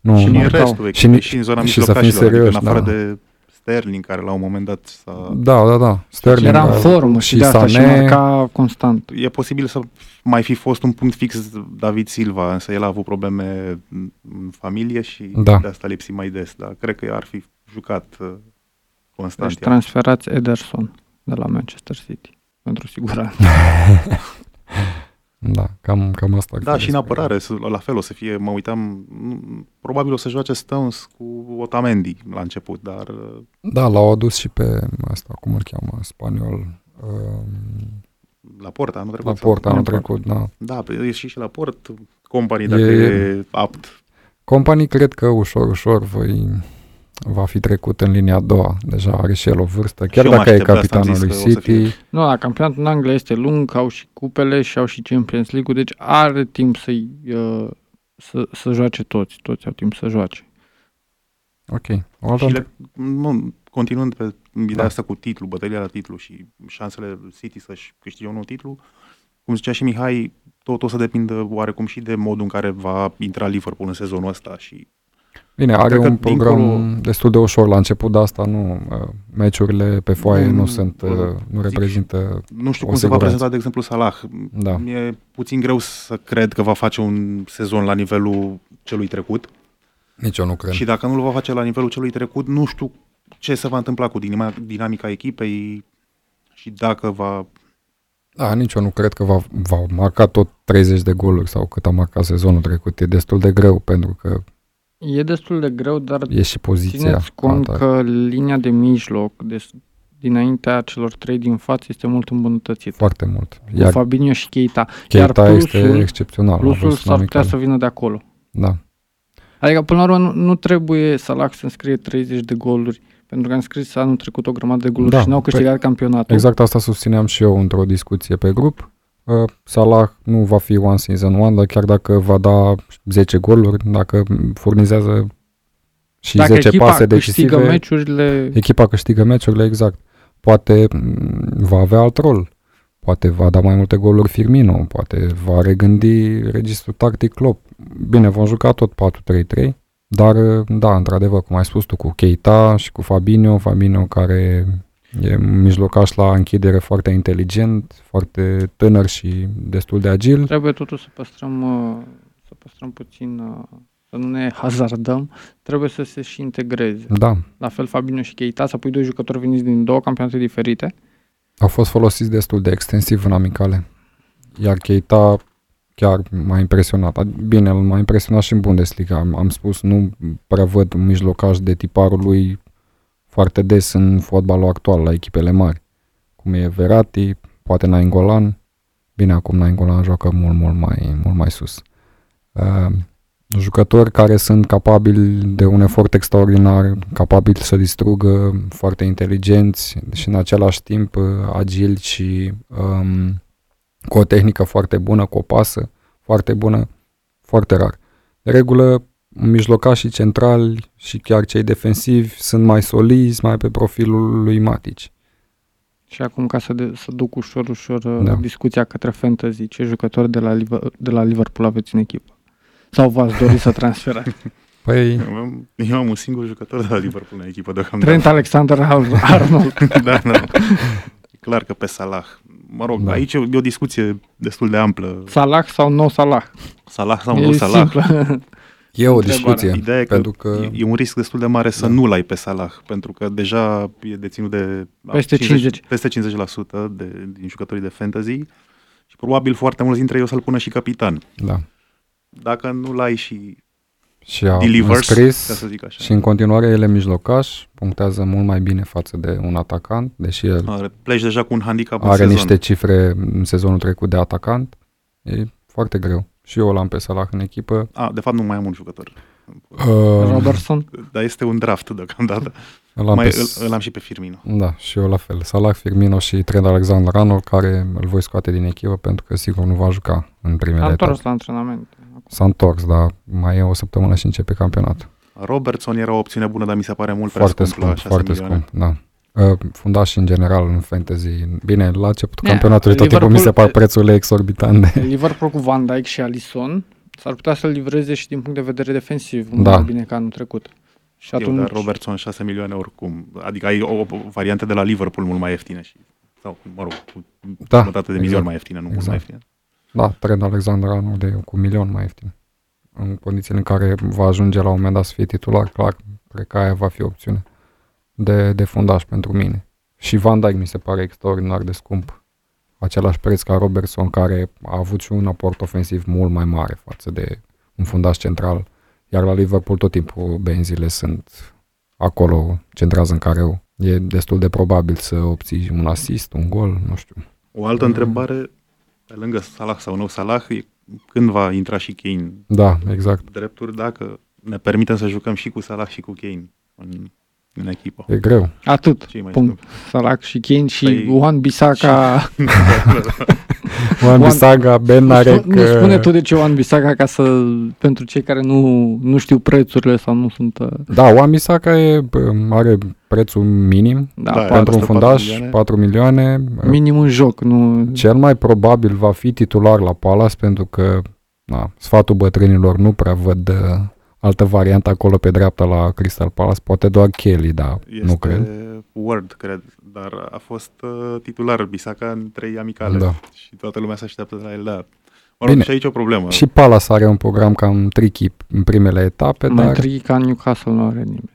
Nu, și nu. în marcau. restul Și echipei, ni- și, în zona și să fim mijlocașilor, adică în serioși, afară da. de Sterling, care la un moment dat s-a... Da, da, da. Sterling Era în uh, formă și, și de asta și Sané. marca constant. E posibil să mai fi fost un punct fix David Silva, însă el a avut probleme în familie și Da. de asta lipsi mai des, dar cred că ar fi jucat uh, constant. Deci iar. transferați Ederson de la Manchester City. Pentru siguranță. Da, cam, cam asta. ar Da, fi și în despre- apărare, să- la fel o să fie, mă uitam, nu- probabil o să joace Stones cu Otamendi la început, dar uh, Da, l-au adus și pe asta, cum îl cheamă, spaniol. Uh, la Porta anul trecut. la sau- port anul la Port. trecut, da. Da, pe- e și, și la Port, companii dacă E- e, apt. Companii cred că ușor, ușor voi, va fi trecut în linia a doua. Deja are și el o vârstă, chiar eu mă dacă e aștept, de asta am capitanul zis lui că o să fie. City. nu, da, campionatul în Anglia este lung, au și cupele și au și Champions League-ul, deci are timp să uh, să, să joace toți, toți au timp să joace. Ok. O altă Și le, nu, continuând pe ideea Da. asta cu titlu, bătălia la titlu și șansele City să-și câștige un nou titlu, cum zicea și Mihai, tot o să depindă oarecum și de modul în care va intra Liverpool în sezonul ăsta și Bine, are Cred că un program dincolo- destul de ușor la început, de asta nu, uh, meciurile pe foaie Nu, nu, nu, sunt, uh, uh, nu zic reprezintă, nu știu O cum se va siguranță. prezenta, de exemplu, Salah. da. Mi-e puțin greu să cred că va face un sezon la nivelul celui trecut Nici eu nu cred. și dacă nu îl va face la nivelul celui trecut, nu știu ce se va întâmpla cu dinama- dinamica echipei și dacă va... Da, nici eu nu cred că va, va marca tot 30 de goluri sau cât a marcat sezonul trecut. E destul de greu pentru că E destul de greu, dar e și poziția. țineți cont atac. că linia de mijloc, de, dinaintea celor trei din față, este mult îmbunătățită. Foarte mult. Cu Iar Fabinho și Keita. Keita iar este plusul- excepțional. a Plusul fost s-ar putea amical. să vină de acolo. Da. Adică, până la urmă, nu, nu trebuie Salah să înscrie 30 de goluri, pentru că am scris anul trecut o grămadă de goluri Da, și n-au pe- câștigat campionatul. Exact asta susțineam și eu într-o discuție pe grup. Uh, Salah nu va fi one season wonder, chiar dacă va da 10 goluri, dacă furnizează și Dacă 10 echipa pase câștigă decisive, meciurile, echipa câștigă meciurile, exact. Poate m, va avea alt rol. Poate va da mai multe goluri Firmino, poate va regândi registrul tactic Klopp. Bine, vom juca tot 4-3-3, dar da, într-adevăr, cum ai spus tu, cu Keita și cu Fabinho, Fabinho care e un mijlocaș la închidere foarte inteligent, foarte tânăr și destul de agil. trebuie totuși să păstrăm, uh, să păstrăm puțin, uh, să nu ne hazardăm, trebuie să se și integreze. Da, La fel Fabinho și Keita, să pui doi jucători veniți din două campionate diferite. au fost folosiți destul de extensiv în amicale. Iar Keita chiar m-a impresionat. Bine, m-a impresionat și în Bundesliga. Am, am spus, nu prea văd un mijlocaș de tiparul lui foarte des în fotbalul actual, la echipele mari. Cum e Verratti, poate Nainggolan. Bine, acum Nainggolan joacă mult, mult mai, mult mai sus. Uh, jucători care sunt capabili de un efort extraordinar, capabili să distrugă, foarte inteligenți și în același timp uh, agili și um, cu o tehnică foarte bună, cu o pasă foarte bună, foarte rar. De regulă, mijlocașii centrali și chiar cei defensivi sunt mai solizi, mai pe profilul lui Matic. Și acum ca să, de, să duc ușor, ușor Da. da. discuția către fantasy, ce jucători de la, Liver- de la Liverpool aveți în echipă? Sau v-ați dori să transferați? Păi, Eu am, eu am un singur jucător de la Liverpool în echipă deocamdată. Trent Alexander-Arnold. da, da. E clar că pe Salah. Mă rog, Da. da. aici e o, e o discuție destul de amplă. Salah sau no Salah? Salah sau e nu Salah. simplă. E o Întrebarea. discuție. Ideea e că, pentru că... e, e un risc destul de mare să Da. nu-l ai pe Salah, pentru că deja e deținut de Peste 50. peste 50% de, din jucătorii de fantasy și probabil foarte mulți dintre ei o să-l pună și capitan. Da. Dacă nu-l ai și Și a delivers, ca înscris să zic așa. și în continuare el e mijlocaș, punctează mult mai bine față de un atacant, deși el Are, pleci deja cu un handicap în are sezon. niște cifre în sezonul trecut de atacant. E foarte greu. Și eu l-am pe Salah în echipă. A, de fapt nu mai am un jucător. Uh, Robertson? Dar este un draft deocamdată. îl am mai, pe... îl, îl, am și pe Firmino. Da, și eu la fel. Salah, Firmino și Trent Alexander-Arnold, care îl voi scoate din echipă pentru că sigur nu va juca în primele A etape. întors la antrenament. S-a întors, dar mai e o săptămână și începe campionatul. Robertson era o opțiune bună, dar mi se pare mult Foarte prea scump, scump, la 6 foarte milioane. scump, da. Uh, fundași în general în fantasy. Bine, la începutul Ne, campionatului tot timpul mi se Liverpool- par prețurile exorbitante. Liverpool cu Van Dijk și Alisson s-ar putea să-l livreze și din punct de vedere defensiv Da. mai bine ca anul trecut. Și Eu, atunci, dar Robertson 6 milioane oricum. Adică ai o, o variantă de la Liverpool mult mai ieftină și sau, mă rog, cu Da, jumătate de milion exact. mai ieftină, nu mult Exact. mai ieftină. Da, Trent Alexander-Arnold e cu un milion mai ieftin. În condițiile în care va ajunge la un moment dat să fie titular, clar, cred că aia va fi opțiune de, de fundaș pentru mine. Și Van Dijk mi se pare extraordinar de scump. Același preț ca Robertson, care a avut și un aport ofensiv mult mai mare față de un fundaș central. Iar la Liverpool tot timpul benzile sunt acolo, centrează în careu. E destul de probabil să obții un asist, un gol, nu știu. O altă Mm. întrebare, pe lângă Salah sau nu Salah, e când va intra și Kane Da, exact. drepturi, dacă ne permitem să jucăm și cu Salah și cu Kane în, în echipă. E greu. atât. Ce mai Punct. Salah și Kane și Păi- Juan Bisaka. Juan Juan- Bisaga, Ben Nu, Narek, spune, nu spune tu de ce Juan Bisaka ca să, pentru cei care nu, nu știu prețurile sau nu sunt... uh, Da, Juan Bisaca e, bă, are prețul minim Da, Da, da pentru un costă fundaș, 4 milioane. 4 milioane. minim un joc, nu... Cel mai probabil va fi titular la Palace pentru că na, sfatul bătrânilor nu prea văd uh, altă variantă acolo pe dreapta la Crystal Palace, poate doar Kelly, dar Este nu cred. Word, cred, dar a fost uh, titular Bisaca în trei amicale Da. și toată lumea se așteaptă de la el, da. Mă rog, Bine. și aici o problemă. Și Palace are un program cam tricky în primele etape, Mai dar tricky ca Newcastle nu are nimeni.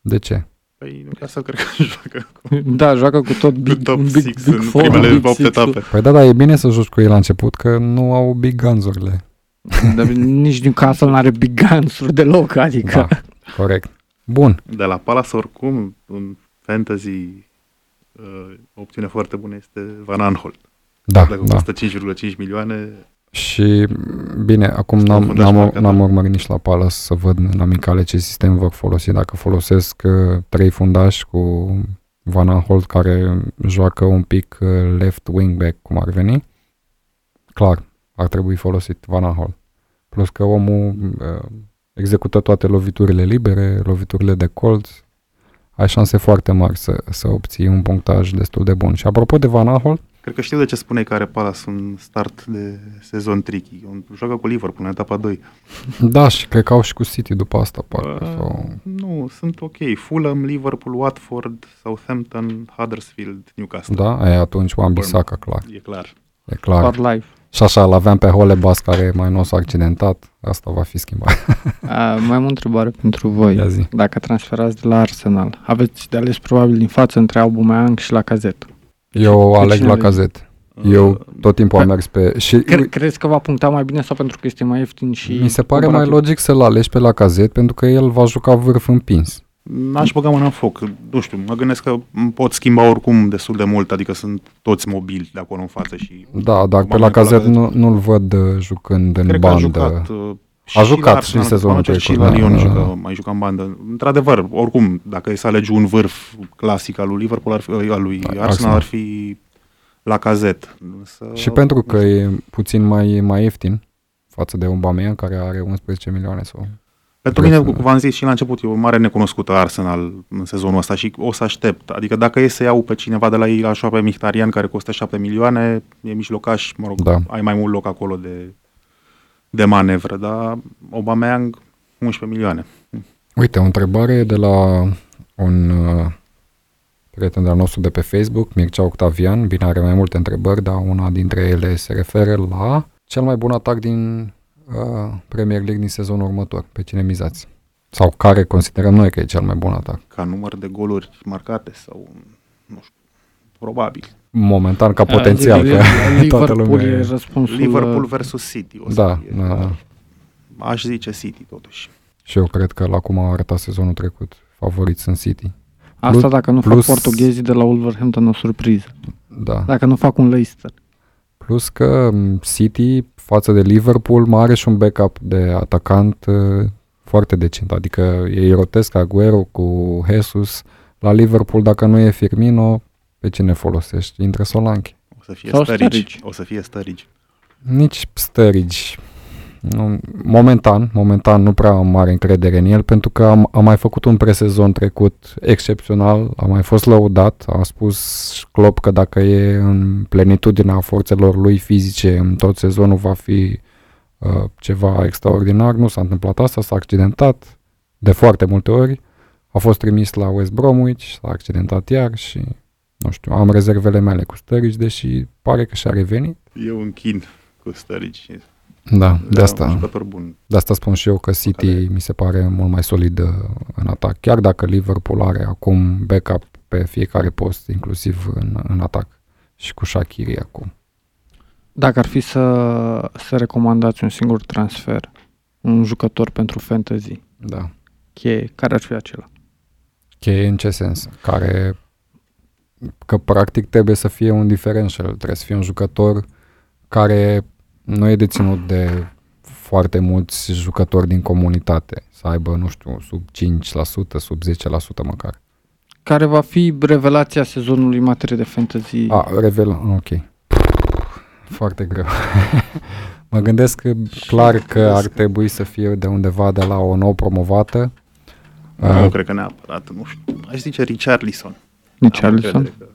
de ce? Păi nu ca să cred că joacă cu Da, joacă cu tot big, top big, 6 big în four, primele big 8 six. etape. Păi da, da, e bine să joci cu ei la început, că nu au big guns-urile. Dar nici Newcastle nu are big guns deloc, adică... Da, corect. Bun, De la Palace oricum, un fantasy uh, o opțiune foarte bună este Van Aanholt. da, Dacă da. costă 5,5 milioane, Și bine, acum Este n-am, un fundaș n-am, marcat, n-am da. urmărit nici la Palace să văd în amicale ce sistem vor folosi. Dacă folosesc uh, trei fundași cu Van Aanholt care joacă un pic uh, left wing back, cum ar veni, clar, ar trebui folosit Van Aanholt. Plus că omul uh, execută toate loviturile libere, loviturile de colț, ai șanse foarte mari să, să obții un punctaj destul de bun. Și apropo de Van Aanholt, cred că știu de ce spune că are Palace un start de sezon tricky. Un- Joacă cu Liverpool în etapa 2. da, și cred că au și cu City după asta, parcă. Uh, Sau... Nu, sunt ok. Fulham, Liverpool, Watford, Southampton, Huddersfield, Newcastle. Da, e atunci Wan Bissaka, clar. E clar. E clar. For life. Și așa, îl aveam pe Holebas care mai nou s-a accidentat. Asta va fi schimbat. A, mai am o întrebare pentru voi. Ia zi. Dacă transferați de la Arsenal, aveți de ales probabil din față între Aubameyang și la cazet. Eu Pe aleg cine la alegi? cazet. Eu Uh, tot timpul am mers pe... Și Cre- crezi că va puncta mai bine sau pentru că este mai ieftin și... mi se pare mai comparativ? logic să-l alegi pe la cazet pentru că el va juca vârf împins. N-aș băga mâna în foc. Nu știu, mă gândesc că m- pot schimba oricum destul de mult, adică sunt toți mobili de acolo în față și... Da, dar pe Aubameyang la pe la cazet Cazet. nu, nu-l văd uh, jucând în Cred că a bandă. jucat... uh, A și jucat la și în Arsenal, sezonul am înțeles, Și trecut, la da. Lyon Da. jucă, mai juca în bandă. Într-adevăr, oricum, dacă e să alegi un vârf clasic al lui Liverpool, ar fi, al lui Da, Arsenal, Arsenal. ar fi la cazet. Însă, Și pentru că e puțin mai, mai ieftin față de Aubameyang care are 11 milioane sau... Pentru Vreți mine, să- cum v-am zis și la început, e o mare necunoscută Arsenal în sezonul ăsta și o să aștept. Adică dacă e să iau pe cineva de la ei, așa pe Mihtarian, care costă 7 milioane, e mijlocaș, mă rog, Da. ai mai mult loc acolo de, de manevră, dar Aubameyang 11 milioane. Uite, o întrebare de la un uh, prieten de-al nostru de pe Facebook, Mircea Octavian. Bine, are mai multe întrebări, dar una dintre ele se referă la cel mai bun atac din uh, Premier League din sezonul următor. Pe cine mizați? Sau care considerăm noi că e cel mai bun atac? Ca număr de goluri marcate sau, nu știu, probabil. Momentan, ca potențial, Adică că toată Liverpool lumea... e e- răspunsul. Liverpool versus City. O să Da, fie, da, da. dar Aș zice City, totuși. Și eu cred că la cum a arătat sezonul trecut, favoriți sunt City. Asta Plus- dacă nu plus- fac portughezii de la Wolverhampton o surpriză. Da. Dacă nu fac un Leicester. Plus că m, City, față de Liverpool, mai are și un backup de atacant uh, foarte decent. Adică ei rotesc Aguero cu Jesus. La Liverpool, dacă nu e Firmino, pe cine folosești? Intră Solanke. O să fie Sau Sturridge. Sturridge. O să fie Sturridge. Nici Sturridge. Nu, momentan, momentan nu prea am mare încredere în el pentru că am, am mai făcut un presezon trecut excepțional, a mai fost lăudat, a spus Klopp că dacă e în plenitudinea forțelor lui fizice în tot sezonul va fi uh, ceva extraordinar, nu s-a întâmplat asta, s-a accidentat de foarte multe ori, a fost trimis la West Bromwich, s-a accidentat iar și nu știu, am rezervele mele cu Sturridge, deși pare că și-a revenit. Eu închin cu Sturridge. Da, de E asta. Un jucător bun. De asta spun și eu că City Care- mi se pare mult mai solid uh, în atac. Chiar dacă Liverpool are acum backup pe fiecare post, inclusiv în, în atac. Și cu Shaqiri acum. Dacă ar fi să, să recomandați un singur transfer, un jucător pentru fantasy, Da. cheie, care ar fi acela? Cheie în ce sens? Care că practic trebuie să fie un differential, trebuie să fie un jucător care nu e deținut de foarte mulți jucători din comunitate, să aibă, nu știu, sub 5%, sub 10% măcar. Care va fi revelația sezonului în materie de fantasy? A, revel, ok. Foarte greu. mă gândesc că, clar că ar trebui să fie de undeva de la o nouă promovată. Nu Uh, cred că neapărat, nu știu. Aș zice Richarlison. Nici Am Alisson? încredere că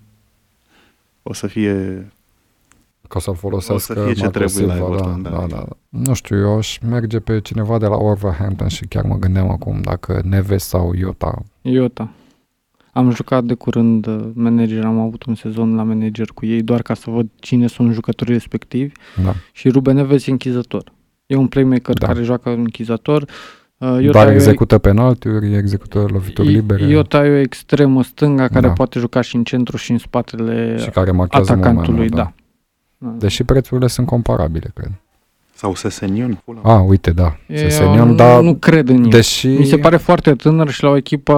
O să fie... Că o să-l folosească O să fie ce Marco trebuie la Silva, Everton, da, da. da, da. Nu știu, eu aș merge pe cineva de la Wolverhampton și chiar mă gândeam acum dacă Neves sau Iota. Iota. Am jucat de curând uh, manager, am avut un sezon la manager cu ei doar ca să văd cine sunt jucătorii respectivi Da. și Ruben Neves e închizător. E un playmaker Da. care joacă închizător. Uh, Iota Iota Doar e- execută penaltiuri, execută lovituri libere Iota e o extremă stânga care Da. poate juca și în centru și în spatele și care marchează mult mai atacantului, mult, da. Deși prețurile sunt comparabile, cred. Sau Sesenion. Ah, uite, da. E, Sesenion, nu, dar nu cred în el. deși Mi se pare foarte tânăr și la o echipă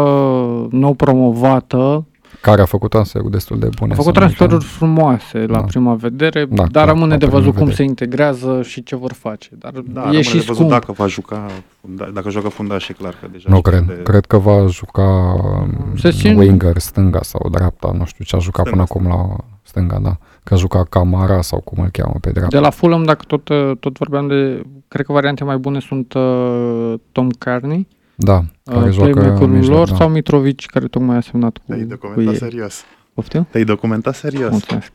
nou promovată. care a făcut transferuri destul de bune. A făcut să nu transferuri uităm. frumoase la Da. prima vedere, Da, dar clar, rămâne la de prima văzut cum vedere. se integrează și ce vor face. Dar Da, e rămâne și de văzut scump. dacă va juca, funda, dacă joacă fundaș, e clar că deja Nu știe cred. de- Cred că va juca um, Se simt- winger, stânga sau dreapta. Nu știu ce a jucat Stânga, până acum la stânga, da. Că a jucat Camara sau cum îl cheamă pe dreapta. De la Fulham, dacă tot, uh, tot vorbeam de... Cred că variante mai bune sunt uh, Tom Carney, Da, care uh, joacă în playmakerul mijloc, lor, da. sau Mitrovic, care tocmai a semnat cu, Te-ai cu documentat ei. serios. Poftim? Te-ai documentat serios Mulțumesc.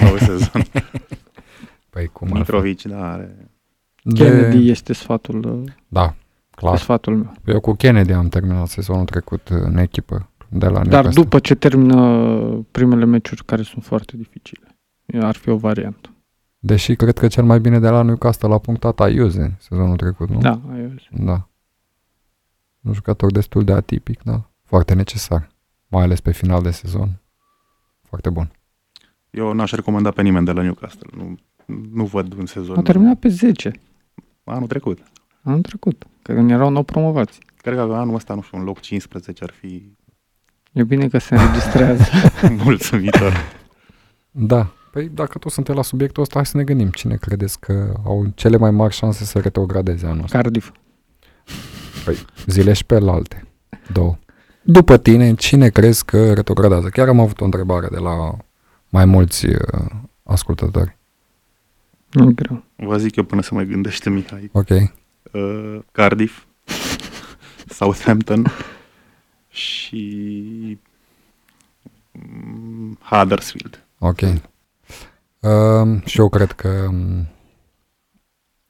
în nou sezon. Păi cum ar fi? Mitrovic, da, are... Kennedy este sfatul, uh, Da, este clar. sfatul meu. Eu cu Kennedy am terminat sezonul trecut în echipă de la Dar Newcastle. după ce termină primele meciuri care sunt foarte dificile, ar fi o variantă. Deși cred că cel mai bine de la Newcastle a punctat Ayuze sezonul trecut, nu? Da, ai Da. Un jucător destul de atipic, da. Foarte necesar. Mai ales pe final de sezon. Foarte bun. Eu n-aș recomanda pe nimeni de la Newcastle. Nu, nu văd un sezon. A terminat pe 10 Anul trecut. anul trecut, când erau nou promovați. Cred că anul ăsta, nu știu, un loc 15 ar fi E bine că se înregistrează. mulțumitor. Da. Păi dacă tot suntem la subiectul ăsta, hai să ne gândim. Cine credeți că au cele mai mari șanse să retrogradeze anul ăsta? Cardiff. Zile și pe alte. Două. După tine, cine crezi că retrogradează? Chiar am avut o întrebare de la mai mulți uh, ascultători. Nu e greu. Vă zic eu până să mai gândește Mihai. Ok. Uh, Cardiff. Southampton și mm, Huddersfield. Ok. Uh, și eu cred că um,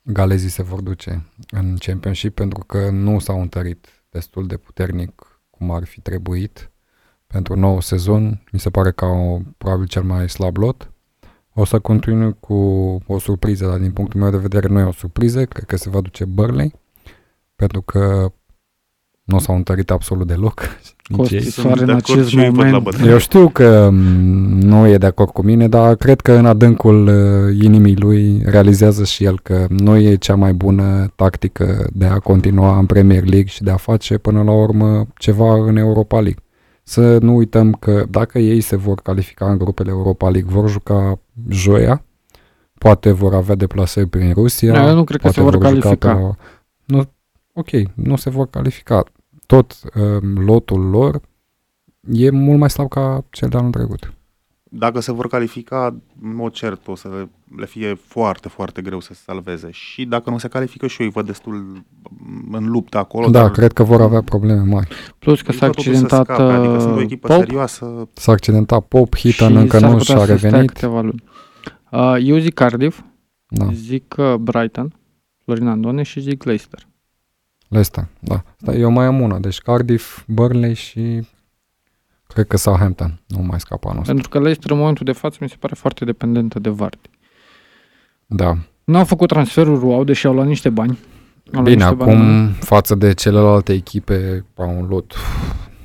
galezii se vor duce în Championship pentru că nu s-au întărit destul de puternic cum ar fi trebuit pentru nou sezon. Mi se pare că au probabil cel mai slab lot. O să continui cu o surpriză, dar din punctul meu de vedere nu e o surpriză. Cred că se va duce Burnley pentru că nu s-au întărit absolut deloc. Nici ei. Costi Sunt soare în de acord acest și eu îi văd la moment. bătrân. Eu știu că m, nu e de acord cu mine, dar cred că în adâncul uh, inimii lui realizează și el că nu e cea mai bună tactică de a continua în Premier League și de a face până la urmă ceva în Europa League. Să nu uităm că dacă ei se vor califica în grupele Europa League, vor juca joia, poate vor avea deplasări prin Rusia, Da, eu nu cred că poate se vor juca califica. pe la- Nu, ok, nu se vor califica. Tot um, lotul lor e mult mai slab ca cel de anul trecut. Dacă se vor califica, în mod cert o să le, le fie foarte, foarte greu să se salveze. Și dacă nu se califică și eu îi văd destul în luptă acolo. Da, dar cred că vor avea probleme mari. Plus că s-a mică totuși să accidentat scape, Adică sunt o uh, echipă Pop serioasă. S-a accidentat Pop, Hitan și încă s-ar nu putea și-a să stea revenit. câteva luni. Uh, eu zic Cardiff, Da, zic uh, Brighton, Florin Andone și zic Leicester. Leicester, da. da. Eu mai am una, deci Cardiff, Burnley și cred că Southampton. Nu mai scapă anul ăsta. Pentru că Leicester în momentul de față mi se pare foarte dependentă de Vardy. Da. Nu au făcut transferuri wow, deși au luat niște bani. Au luat Bine, niște bani. acum față de celelalte echipe au un lot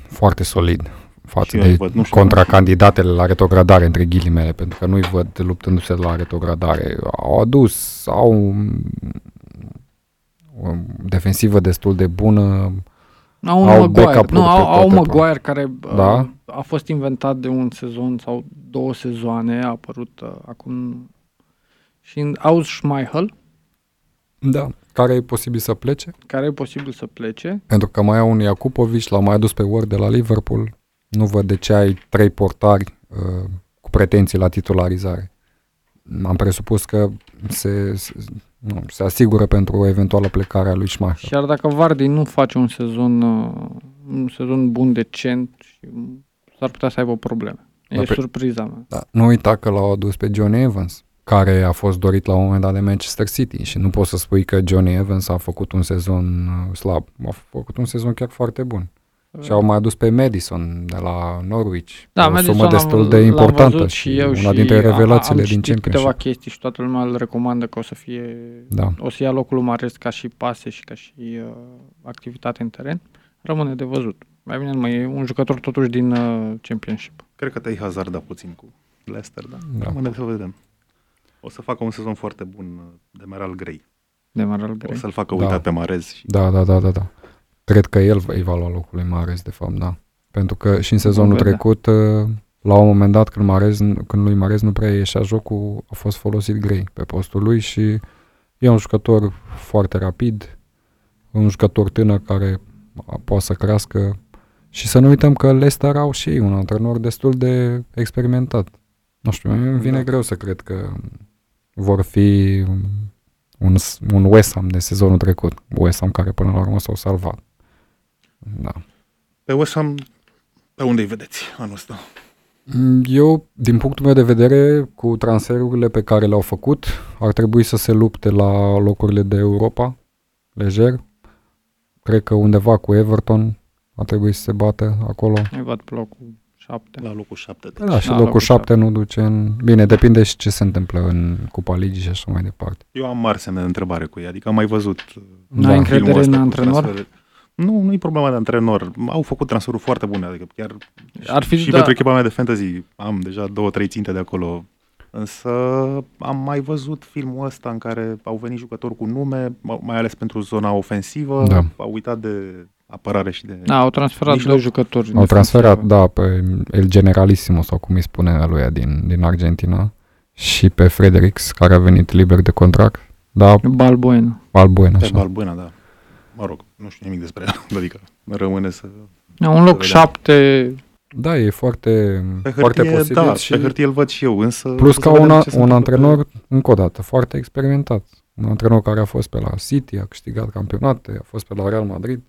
foarte solid față Și eu de îi văd, nu știu, contracandidatele la retrogradare, între ghilimele, pentru că nu-i văd luptându-se la retrogradare. Au adus, au o defensivă destul de bună, Au un au Maguire. backup-uri Nu, pe au, au toate Maguire care uh, Da. a fost inventat de un sezon sau două sezoane, a apărut uh, acum și în au Schmeichel, da. care e posibil să plece, care e posibil să plece. pentru că mai au un Iacupovici, l-au mai adus pe Ward de la Liverpool. Nu văd de ce ai trei portari uh, cu pretenții la titularizare. Am presupus că se, se, nu, se asigură pentru o eventuală plecare a lui Schmeichel. Și iar dacă Vardy nu face un sezon, uh, un sezon bun, decent, și s-ar putea să aibă probleme. E Da, pe- surpriza mea. Da, nu uita că l-au adus pe Johnny Evans, care a fost dorit la un moment dat de Manchester City și nu poți să spui că Johnny Evans a făcut un sezon uh, slab. A făcut un sezon chiar foarte bun. Și au mai adus pe Madison de la Norwich. Da, o Madison sumă l-am- destul de l-am importantă văzut și, eu una și dintre a- revelațiile am din citit câteva Championship. chestii și toată lumea îl recomandă că o să fie Da. o să ia locul lui Mares ca și pase și ca și uh, activitate în teren. Rămâne de văzut. Mai bine nu mai e un jucător totuși din uh, Championship. Cred că te-ai hazardat puțin cu Leicester, da? Da. Rămâne să vedem. O să facă un sezon foarte bun uh, de Meral Grey. De Maral O Grey. să-l facă Da. uitat pe Marez. Și... Da, da, da, da, da. Cred că el îi va lua locul lui Mares, de fapt, da. Pentru că și în sezonul vedea. trecut, uh, la un moment dat, când, Marez, când lui Marez nu prea ieșea jocul, a fost folosit grei pe postul lui și e un jucător foarte rapid, un jucător tânăr care a- poate să crească și să nu uităm că Leicester au și ei un antrenor destul de experimentat. Nu știu, mie îmi vine Da. greu să cred că vor fi un, un West Ham de sezonul trecut. West Ham care până la urmă s-au salvat. Da. Pe West Ham, pe unde îi vedeți anul ăsta? Mm, Eu, din punctul meu de vedere, cu transferurile pe care le-au făcut, ar trebui să se lupte la locurile de Europa, lejer. Cred că undeva cu Everton ar trebui să se bată acolo. Îi văd pe locul 7. La locul 7. Da, și Da, locul locul 7 nu duce în... Bine, depinde și ce se întâmplă în Cupa Ligii și așa mai departe. Eu am marți semne de întrebare cu ei, adică am mai văzut uh, N-ai încredere filmul ăsta în cu antrenor? transferul. Nu, nu e problema de antrenor. Au făcut transferuri foarte bune, adică chiar Ar fi, și da, pentru echipa mea de fantasy am deja două, trei ținte de acolo. Însă am mai văzut filmul ăsta în care au venit jucători cu nume, mai ales pentru zona ofensivă, Da. au uitat de apărare și de... da, au transferat Mijloc. doi jucători. în Au transferat, defensivă. da, pe El Generalissimo, sau cum îi spune lui din, din Argentina, și pe Fredericks, care a venit liber de contract. Da, Balbuena. Albuena, Pe așa. Balbuena, da. Mă rog, nu știu nimic despre el, adică rămâne să... Da, un loc vedem. 7 Da, e foarte, Pe foarte hârtie, posibil da, și pe hârtie îl văd și eu, însă... plus să ca vedem un, ce se un întâmplă pe- antrenor, încă o dată, foarte experimentat. Un antrenor care a fost pe la City, a câștigat campionate, a fost pe la Real Madrid.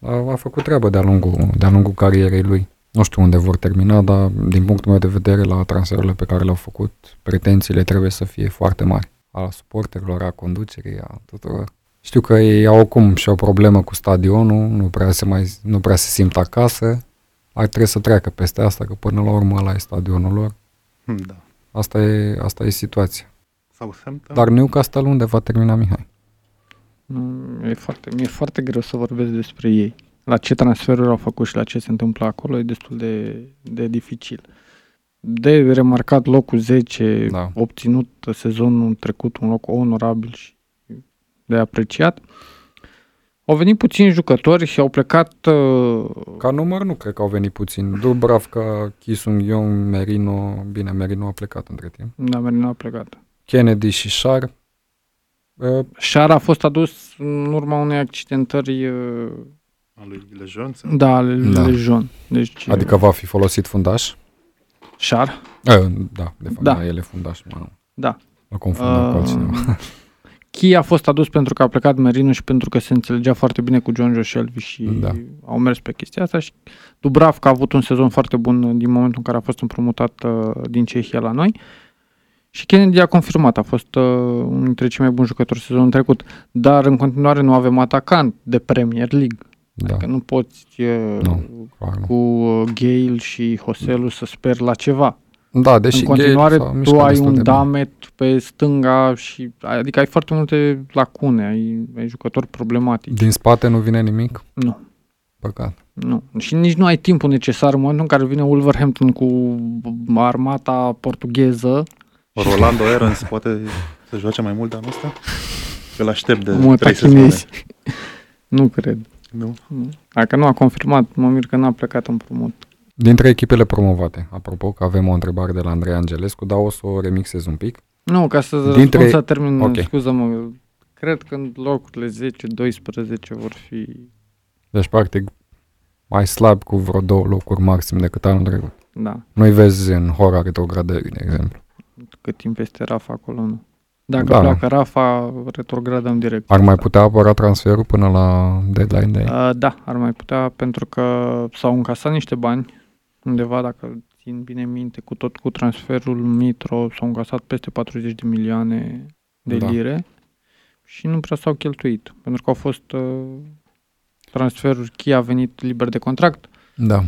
A, a făcut treabă de-a lungul, de-a lungul carierei lui. Nu știu unde vor termina, dar din punctul meu de vedere, la transferurile pe care le-au făcut, pretențiile trebuie să fie foarte mari. A suporterilor, a conducerii, a tuturor. Știu că ei au acum și o problemă cu stadionul, nu prea se, mai, nu prea se simt acasă. Ar trebui să treacă peste asta, că până la urmă ăla e stadionul lor. Hm, Da. Asta e, asta e situația. Southampton? Dar Newcastle unde va termina Mihai? Mm, E foarte, mi-e foarte greu să vorbesc despre ei. La ce transferuri au făcut și la ce se întâmplă acolo e destul de, de dificil. De remarcat locul 10, Da. obținut sezonul trecut un loc onorabil și de apreciat. Au venit puțini jucători și au plecat uh, Ca număr nu cred că au venit puțin. Dubravka, Kisung Young, Merino, bine, Merino a plecat între timp. Da, Merino a plecat. Kennedy și Shar. Uh, Șar a fost adus în urma unei accidentări uh, A lui Lejeune? da, ale lui Da. Lejon. Deci, adică va fi folosit fundaș. Șar? Uh, da, de fapt, Da. da. el e fundaș. Mă, Da. mă confundam cu altcineva. Uh, Chi a fost adus pentru că a plecat Merino și pentru că se înțelegea foarte bine cu John Joe Shelby și Da. au mers pe chestia asta și Dubravka a avut un sezon foarte bun din momentul în care a fost împrumutat uh, din Cehia la noi și Kennedy a confirmat, a fost uh, unul dintre cei mai buni jucători sezonul trecut, dar în continuare nu avem atacant de Premier League. Da, Că nu poți uh, Nu, clar nu. cu uh, Gale și Hoselu să speri la ceva. Da, deși în continuare Gale s-a tu mișcat ai destul un de bine. damet pe stânga și adică ai foarte multe lacune, ai, ai jucători problematici. Din spate nu vine nimic? Nu, Păcat. nu. Și nici nu ai timpul necesar în momentul în care vine Wolverhampton cu armata portugheză. Rolando Aarons poate să joace mai mult de anul ăsta? Îl aștept de mult trei sezoane. chinezi. nu cred. Nu? Nu. Dacă nu a confirmat, mă mir că n-a plecat împrumut. Dintre echipele promovate, apropo că avem o întrebare de la Andrei Angelescu, dar o să o remixez un pic. Nu, ca să Dintre- Dintre... să termin, Ok. okay. scuză-mă, cred că în locurile 10-12 vor fi... Deci, practic, mai slab cu vreo două locuri maxim decât anul trecut. Da, Nu-i vezi în hora retrogradării, de exemplu. cât timp este Rafa acolo, nu. Dacă Da. da. pleacă Rafa, retrogradăm direct. Ar mai putea apăra transferul până la deadline day? Uh, da, ar mai putea, pentru că s-au încasat niște bani undeva, dacă țin bine minte, cu tot cu transferul Mitro, s-au încasat peste 40 de milioane de Da. lire și nu prea s-au cheltuit, pentru că au fost uh, transferuri, Chia a venit liber de contract, Da.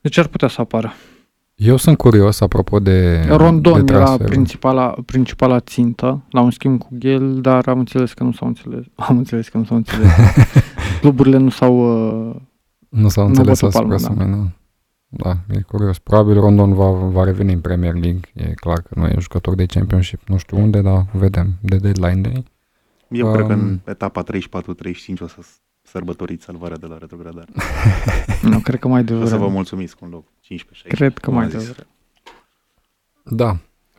deci ar putea să apară. Eu sunt curios, apropo de, Rondon de era transferuri. principala, principala țintă la un schimb cu Ghel, dar am înțeles că nu s-au înțeles. Am înțeles că nu s-au înțeles. Cluburile nu s-au... Uh, Nu s-au Nu înțeles bătut asupra palma, da. sumei, nu. Da, e curios. Probabil Rondon va, va reveni în Premier League. E clar că nu e jucător de Championship, nu știu unde, dar vedem de deadline day. Eu Um, cred că în etapa 34-35 o să sărbătoriți salvarea de la retrogradare. nu, cred că mai O să vă devreme. mulțumiți cu un loc 15-16. Cred că cum mai am zis. devreme. Da.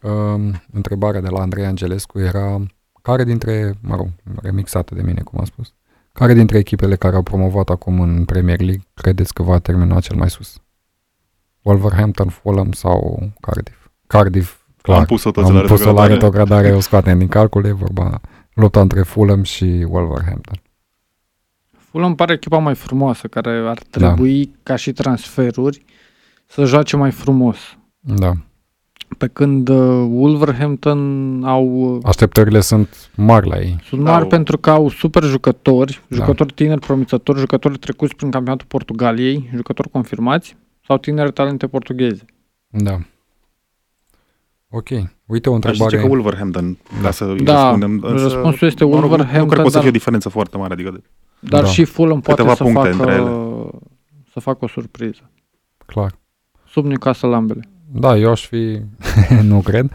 Um, întrebarea de la Andrei Angelescu era care dintre, mă rog, remixată de mine, cum am spus, care dintre echipele care au promovat acum în Premier League credeți că va termina cel mai sus? Wolverhampton, Fulham sau Cardiff? Cardiff, clar. Am pus-o toți am la pus-o la retrogradare. retrogradare, o scoatem din calcul, e vorba lupta între Fulham și Wolverhampton. Fulham pare echipa mai frumoasă, care ar Da. trebui, ca și transferuri, să joace mai frumos. Da. Pe când uh, Wolverhampton au uh, Așteptările sunt mari la ei. sunt Da, mari o- pentru că au super jucători, Da. jucători tineri promițători, jucători trecuți prin campionatul Portugaliei, jucători confirmați sau tineri talente portugheze. Da. Ok. Uite o Aș zice întrebare. că Wolverhampton, ca să îi Da, răspundem. însă, răspunsul este mă rog, Nu Wolverhampton, cred că o să dar- fie o diferență foarte mare, adică de- Dar Da. și Fulham poate Câteva să puncte facă, între ele. să facă o surpriză. Clar. Sub Newcastle ambele. Da, eu aș fi, nu cred,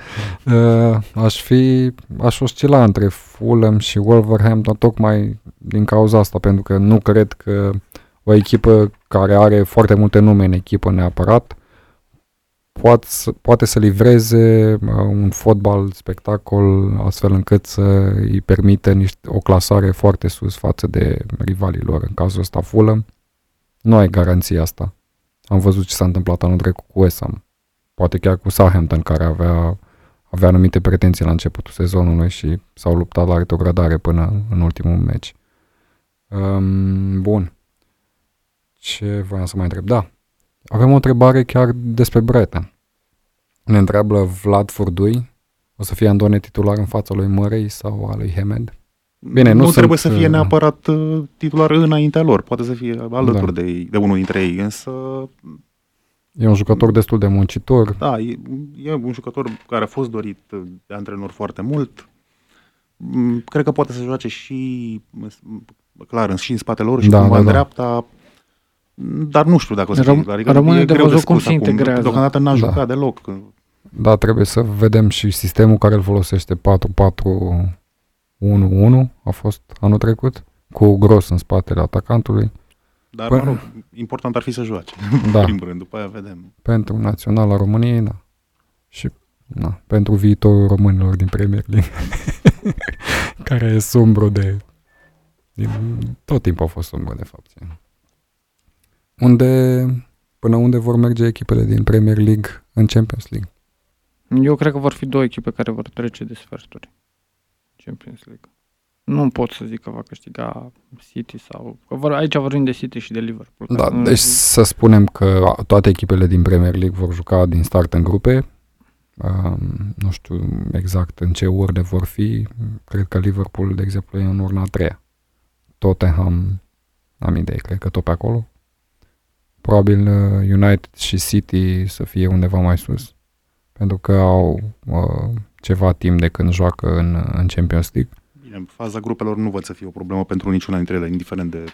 uh, aș fi, aș oscila între Fulham și Wolverhampton tocmai din cauza asta, pentru că nu cred că o echipă care are foarte multe nume în echipă neapărat poate să, poate să livreze uh, un fotbal spectacol astfel încât să îi permită niște, o clasare foarte sus față de rivalii lor. În cazul ăsta Fulham nu ai garanția asta. Am văzut ce s-a întâmplat anul trecut cu West Ham poate chiar cu Southampton, care avea, avea anumite pretenții la începutul sezonului și s-au luptat la retrogradare până în ultimul meci. Um, bun. Ce voiam să mai întreb? Da, avem o întrebare chiar despre Brighton. Ne întreabă Vlad Furdui, o să fie Andone titular în fața lui Murray sau a lui Hemed? Bine, nu nu trebuie sunt, să fie uh, neapărat uh, titular înaintea lor, poate să fie alături Da. de, ei, de unul dintre ei, însă E un jucător destul de muncitor. da, e, e un jucător care a fost dorit de antrenor foarte mult. Mm, Cred că poate să joace și clar, și în spatele lor și Da, cumva da, în da. dreapta, dar nu știu dacă o să Răm- fie titular. Adică rămâne e de greu văzut cum spus se acum. integrează. Deocamdată n-a Da. jucat deloc. Da, trebuie să vedem și sistemul care îl folosește 4-4-1-1 a fost anul trecut, cu gros în spatele atacantului. Dar, Păi- mă rog, important ar fi să joace. Da. În primul rând, după aia vedem. pentru Naționala României, da. Și na, pentru viitorul românilor din Premier League, care e sumbru de... Din, tot timpul a fost sumbru, de fapt. Unde, până unde vor merge echipele din Premier League în Champions League? Eu cred că vor fi două echipe care vor trece de sferturi. Champions League. Nu pot să zic că va câștiga City sau... Că vor, aici vorbim de City și de Liverpool. ca Da, să nu deci zic- să spunem că toate echipele din Premier League vor juca din start în grupe. Um, nu știu exact în ce urnă vor fi. Cred că Liverpool, de exemplu, e în urna a treia. Tottenham, am idee, cred că tot pe acolo. Probabil uh, United și City să fie undeva mai sus. Pentru că au uh, ceva timp de când joacă în, în Champions League. Bine, în faza grupelor nu văd să fie o problemă pentru niciuna dintre ele, indiferent de...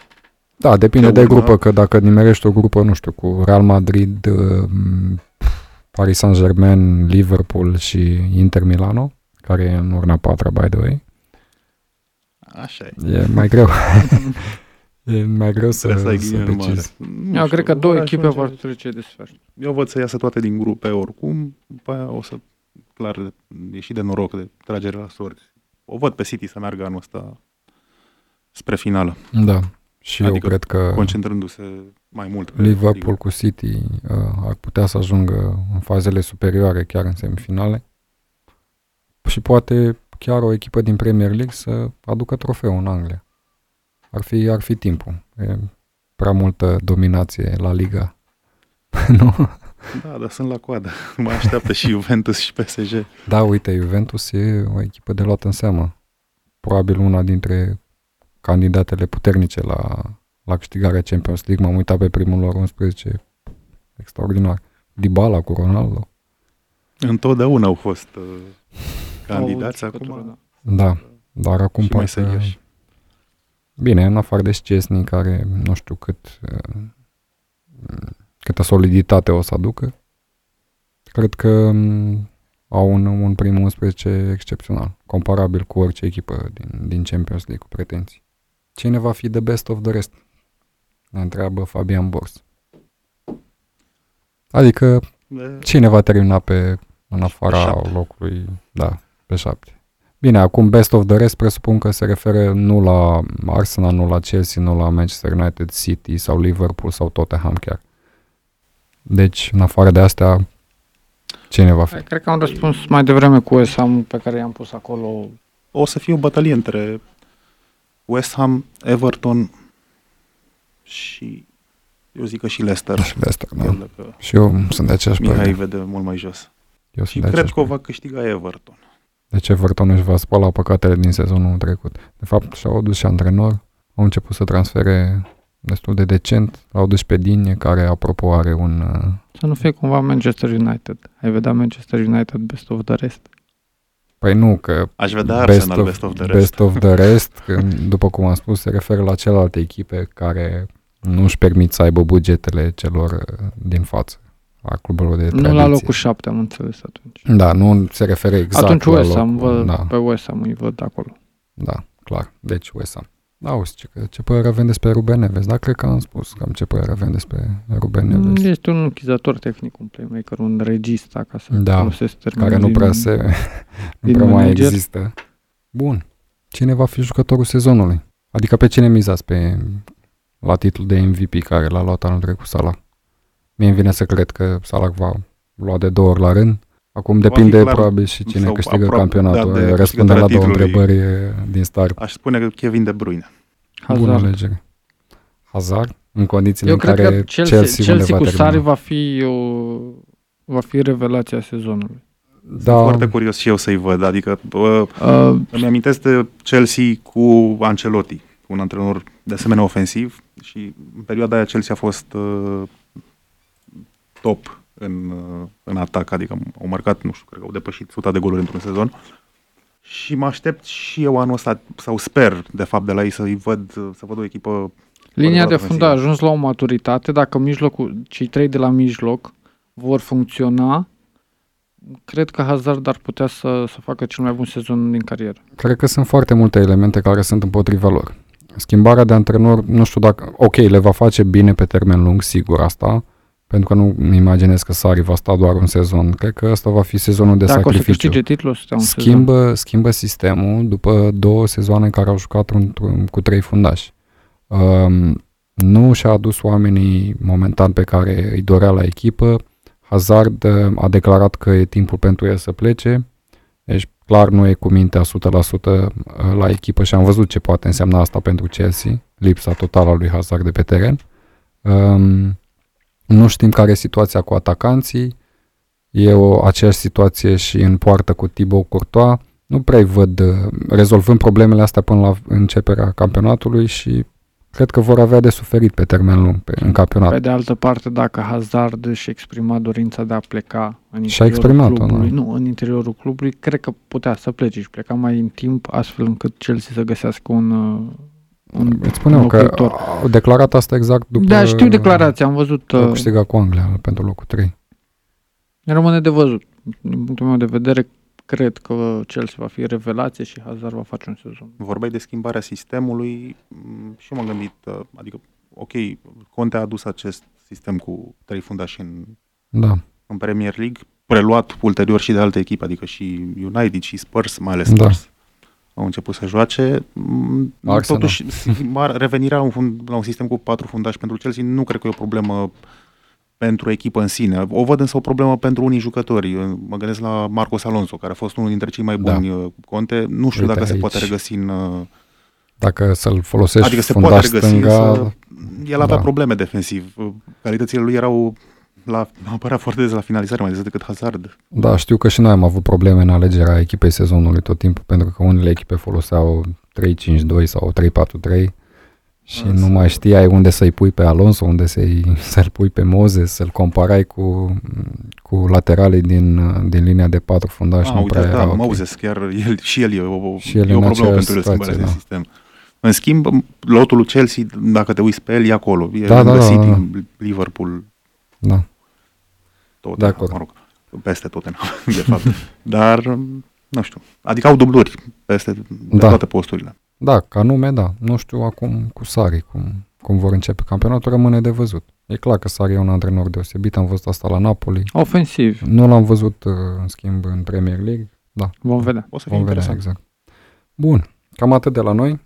Da, depinde Pe de urmă- grupă, că dacă nimerești o grupă, nu știu, cu Real Madrid, uh, Paris Saint-Germain, Liverpool și Inter Milano, care e în urna patra, by the way, Așa e. e mai greu. e mai greu să, Trebuie să ai să ghinionul mare. decizi. Nu Eu știu, cred că două vor echipe ajunge- vor trece de sferturi. Eu văd să iasă toate din grupe oricum, după aia o să, clar, e și de noroc, de tragere la sorți. O văd pe City să meargă anul ăsta spre finală, Da. Și Adică eu cred că concentrându-se mai mult pe Liverpool ligă. cu City uh, ar putea să ajungă în fazele superioare, chiar în semifinale. Și poate chiar o echipă din Premier League să aducă trofeul în Anglia. Ar fi, ar fi timpul. E prea multă dominație la Liga. nu? Da, dar sunt la coadă. Mai așteaptă și Juventus și PSG. Da, uite, Juventus e o echipă de luat în seamă. Probabil una dintre candidatele puternice la, la câștigarea Champions League. M-am uitat pe primul lor 11. Extraordinar. Dybala cu Ronaldo. Întotdeauna au fost uh, candidați Au acum. jucătură, da. Da, dar acum și mai parcă- serioși. Bine, în afară de Szczesny, care nu știu cât uh, câtă soliditate o să aducă, cred că um, au un, un prim 11 excepțional, comparabil cu orice echipă din, din Champions League cu pretenții. Cine va fi the best of the rest? Ne întreabă Fabian Bors. Adică De- cine va termina pe în afara șapte. locului, da, pe șapte. Bine, acum best of the rest presupun că se referă nu la Arsenal, nu la Chelsea, nu la Manchester United, City sau Liverpool sau Tottenham chiar. Deci, în afară de astea, cine va fi? Hai, Cred că am răspuns mai devreme cu West Ham pe care i-am pus acolo. O să fie o bătălie între West Ham, Everton și eu zic că și Leicester. Și de asta, Chiar da. dacă Și eu sunt de aceeași Mihai părere. vede mult mai jos. Eu Și sunt de cred aceeași că o părere. va câștiga Everton. Deci Everton își va spăla păcatele din sezonul trecut. De fapt, și-au adus și antrenor, au început să transfere destul de decent, au dus pe Digne, care, apropo, are un... uh, Să nu fie cumva Manchester United. Ai vedea Manchester United best of the rest. Păi nu, că Aș vedea Arsenal best of the rest. Best of the rest, că, după cum am spus, se referă la celelalte echipe care nu își permit să aibă bugetele celor uh, din față, a clubelor de tradiție. Nu la locul 7 am înțeles atunci. Da, nu se referă exact atunci la West Ham, locul, văd, da, pe West Ham îi văd acolo. da, clar. Deci West Ham. Da, auzi, ce, ce părere avem despre Ruben Neves? Da, cred că am spus cam ce părere avem despre Ruben Neves. Este un închizător tehnic, un playmaker, un regista, ca să Da, folosesc termenul care nu din- prea se, nu din prea mai manager. există. Bun. Cine va fi jucătorul sezonului? Adică pe cine mizați pe, la titlul de MVP care l-a luat anul trecut Salah? Mie îmi vine să cred că Salah va lua de două ori la rând. Acum Va depinde fi clar probabil și cine sau câștigă aproape, campionatul. da, de Răspunde la două câștigătoarea întrebări e, din start. Aș spune că Kevin De Bruyne. Bună Hazard. alegere. Hazard? în condițiile Eu în cred care că Chelsea, Chelsea, Chelsea, unde cu va Sari termina. va fi, o, va fi revelația sezonului. Sunt Da, foarte curios și eu să-i văd. Adică uh, Uh, îmi amintesc de Chelsea cu Ancelotti, un antrenor de asemenea ofensiv și în perioada aia Chelsea a fost uh, top în, uh, în atac, adică au marcat, nu știu, cred că au depășit 100 de goluri într-un sezon. Și mă aștept și eu anul ăsta, sau sper, de fapt, de la ei să-i văd, să văd o echipă linia de adevărat fund a ofensivă. ajuns la o maturitate. Dacă mijlocul, cei trei de la mijloc vor funcționa, cred că Hazard ar putea să, să facă cel mai bun sezon din carieră. cred că sunt foarte multe elemente care sunt împotriva lor. Schimbarea de antrenor, nu știu dacă, ok, le va face bine pe termen lung, sigur asta, pentru că nu îmi imaginez că Sari va sta doar un sezon. Cred că ăsta va fi sezonul de Dacă o să sacrificiu. câștige titlul, o să stea un sezon. schimbă, schimbă sistemul după două sezoane în care au jucat într-un, cu trei fundași. Um, nu și-a adus oamenii momentan pe care îi dorea la echipă. Hazard uh, a declarat că e timpul pentru el să plece. Deci clar nu e cu mintea 100% la echipă și am văzut ce poate însemna asta pentru Chelsea, lipsa totală a lui Hazard de pe teren. Um, nu știm care e situația cu atacanții. E o aceeași situație și în poartă cu Thibaut Courtois. Nu prea văd uh, rezolvând problemele astea până la începerea campionatului și cred că vor avea de suferit pe termen lung pe, în campionat. Pe de altă parte, dacă Hazard își exprima dorința de a pleca în Și-a interiorul exprimat-o, clubului, nu? nu, în interiorul clubului, cred că putea să plece și pleca mai în timp, astfel încât Chelsea să găsească un, uh, un Îți spuneam că înlocuitor. au declarat asta exact după Da, știu declarația, am văzut. Au Uh, câștigat cu Anglia pentru locul 3. rămâne de văzut. Din punctul meu de vedere, cred că Chelsea va fi revelație și Hazard va face un sezon. Vorbeai de schimbarea sistemului m, și eu m-am gândit, uh, adică, ok, Conte a adus acest sistem cu trei fundași în, Da. în Premier League, preluat ulterior și de alte echipe, adică și United și Spurs, mai ales Da. Spurs. Au început să joace. M, Arsenal. Totuși, schimbarea- revenirea la un, fund, la un sistem cu patru fundași pentru Chelsea nu cred că e o problemă pentru echipă în sine. O văd însă o problemă pentru unii jucători. Mă gândesc la Marcos Alonso, care a fost unul dintre cei mai Da. buni uh, Conte. Nu știu Uite dacă se aici. poate regăsi în, uh, Dacă să-l folosești Adică se poate fundaș regăsi, stânga, însă el avea da. probleme defensiv. Calitățile lui erau la, apărea foarte des la finalizare, mai des decât Hazard. Da, știu că și noi am avut probleme în alegerea echipei sezonului tot timpul, pentru că unele echipe foloseau 3-5-2 sau 3-4-3 și Însă- nu mai știai unde să-i pui pe Alonso, unde să-i, să-l pui pe Moses, să-l comparai cu, cu lateralii din, din linia de patru fundași. Ah, nu uite, prea da, era ok. Moses, chiar el, și el e o, Și el e în o problemă aceeași pentru el situație, schimbarea de da. sistem. În schimb, lotul lui Chelsea, dacă te uiți pe el, e acolo. E Da, lângă da, da, City, da. Liverpool, Da. Tot, De acord. mă rog, peste Tottenham, de fapt. Dar, nu știu, adică au dubluri peste de Da. toate posturile. da, ca nume, da. Nu știu acum cu Sari cum, cum vor începe campionatul, rămâne de văzut. E clar că Sari e un antrenor deosebit, am văzut asta la Napoli. Ofensiv, Nu l-am văzut, uh, în schimb, în Premier League. vom vedea. O să fie Vom vedea, interesant. exact. Bun, cam atât de la noi.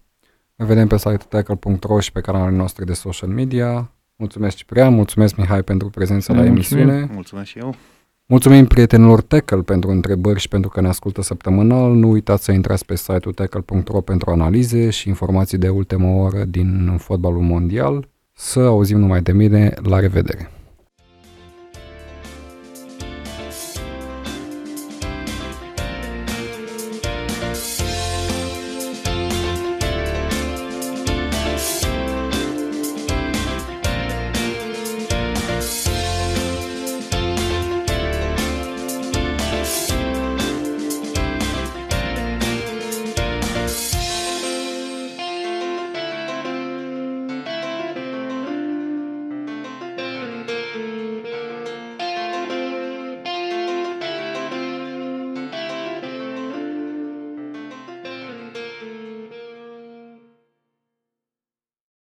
Ne vedem pe site-ul tackle.ro și pe canalele noastre de social media. Mulțumesc Ciprian, mulțumesc Mihai pentru prezența la Mulțumim. emisiune. Mulțumesc și eu. Mulțumim prietenilor Tackle pentru întrebări și pentru că ne ascultă săptămânal. Nu uitați să intrați pe site-ul tackle.ro pentru analize și informații de ultimă oră din fotbalul mondial. Să auzim numai de mine. La revedere!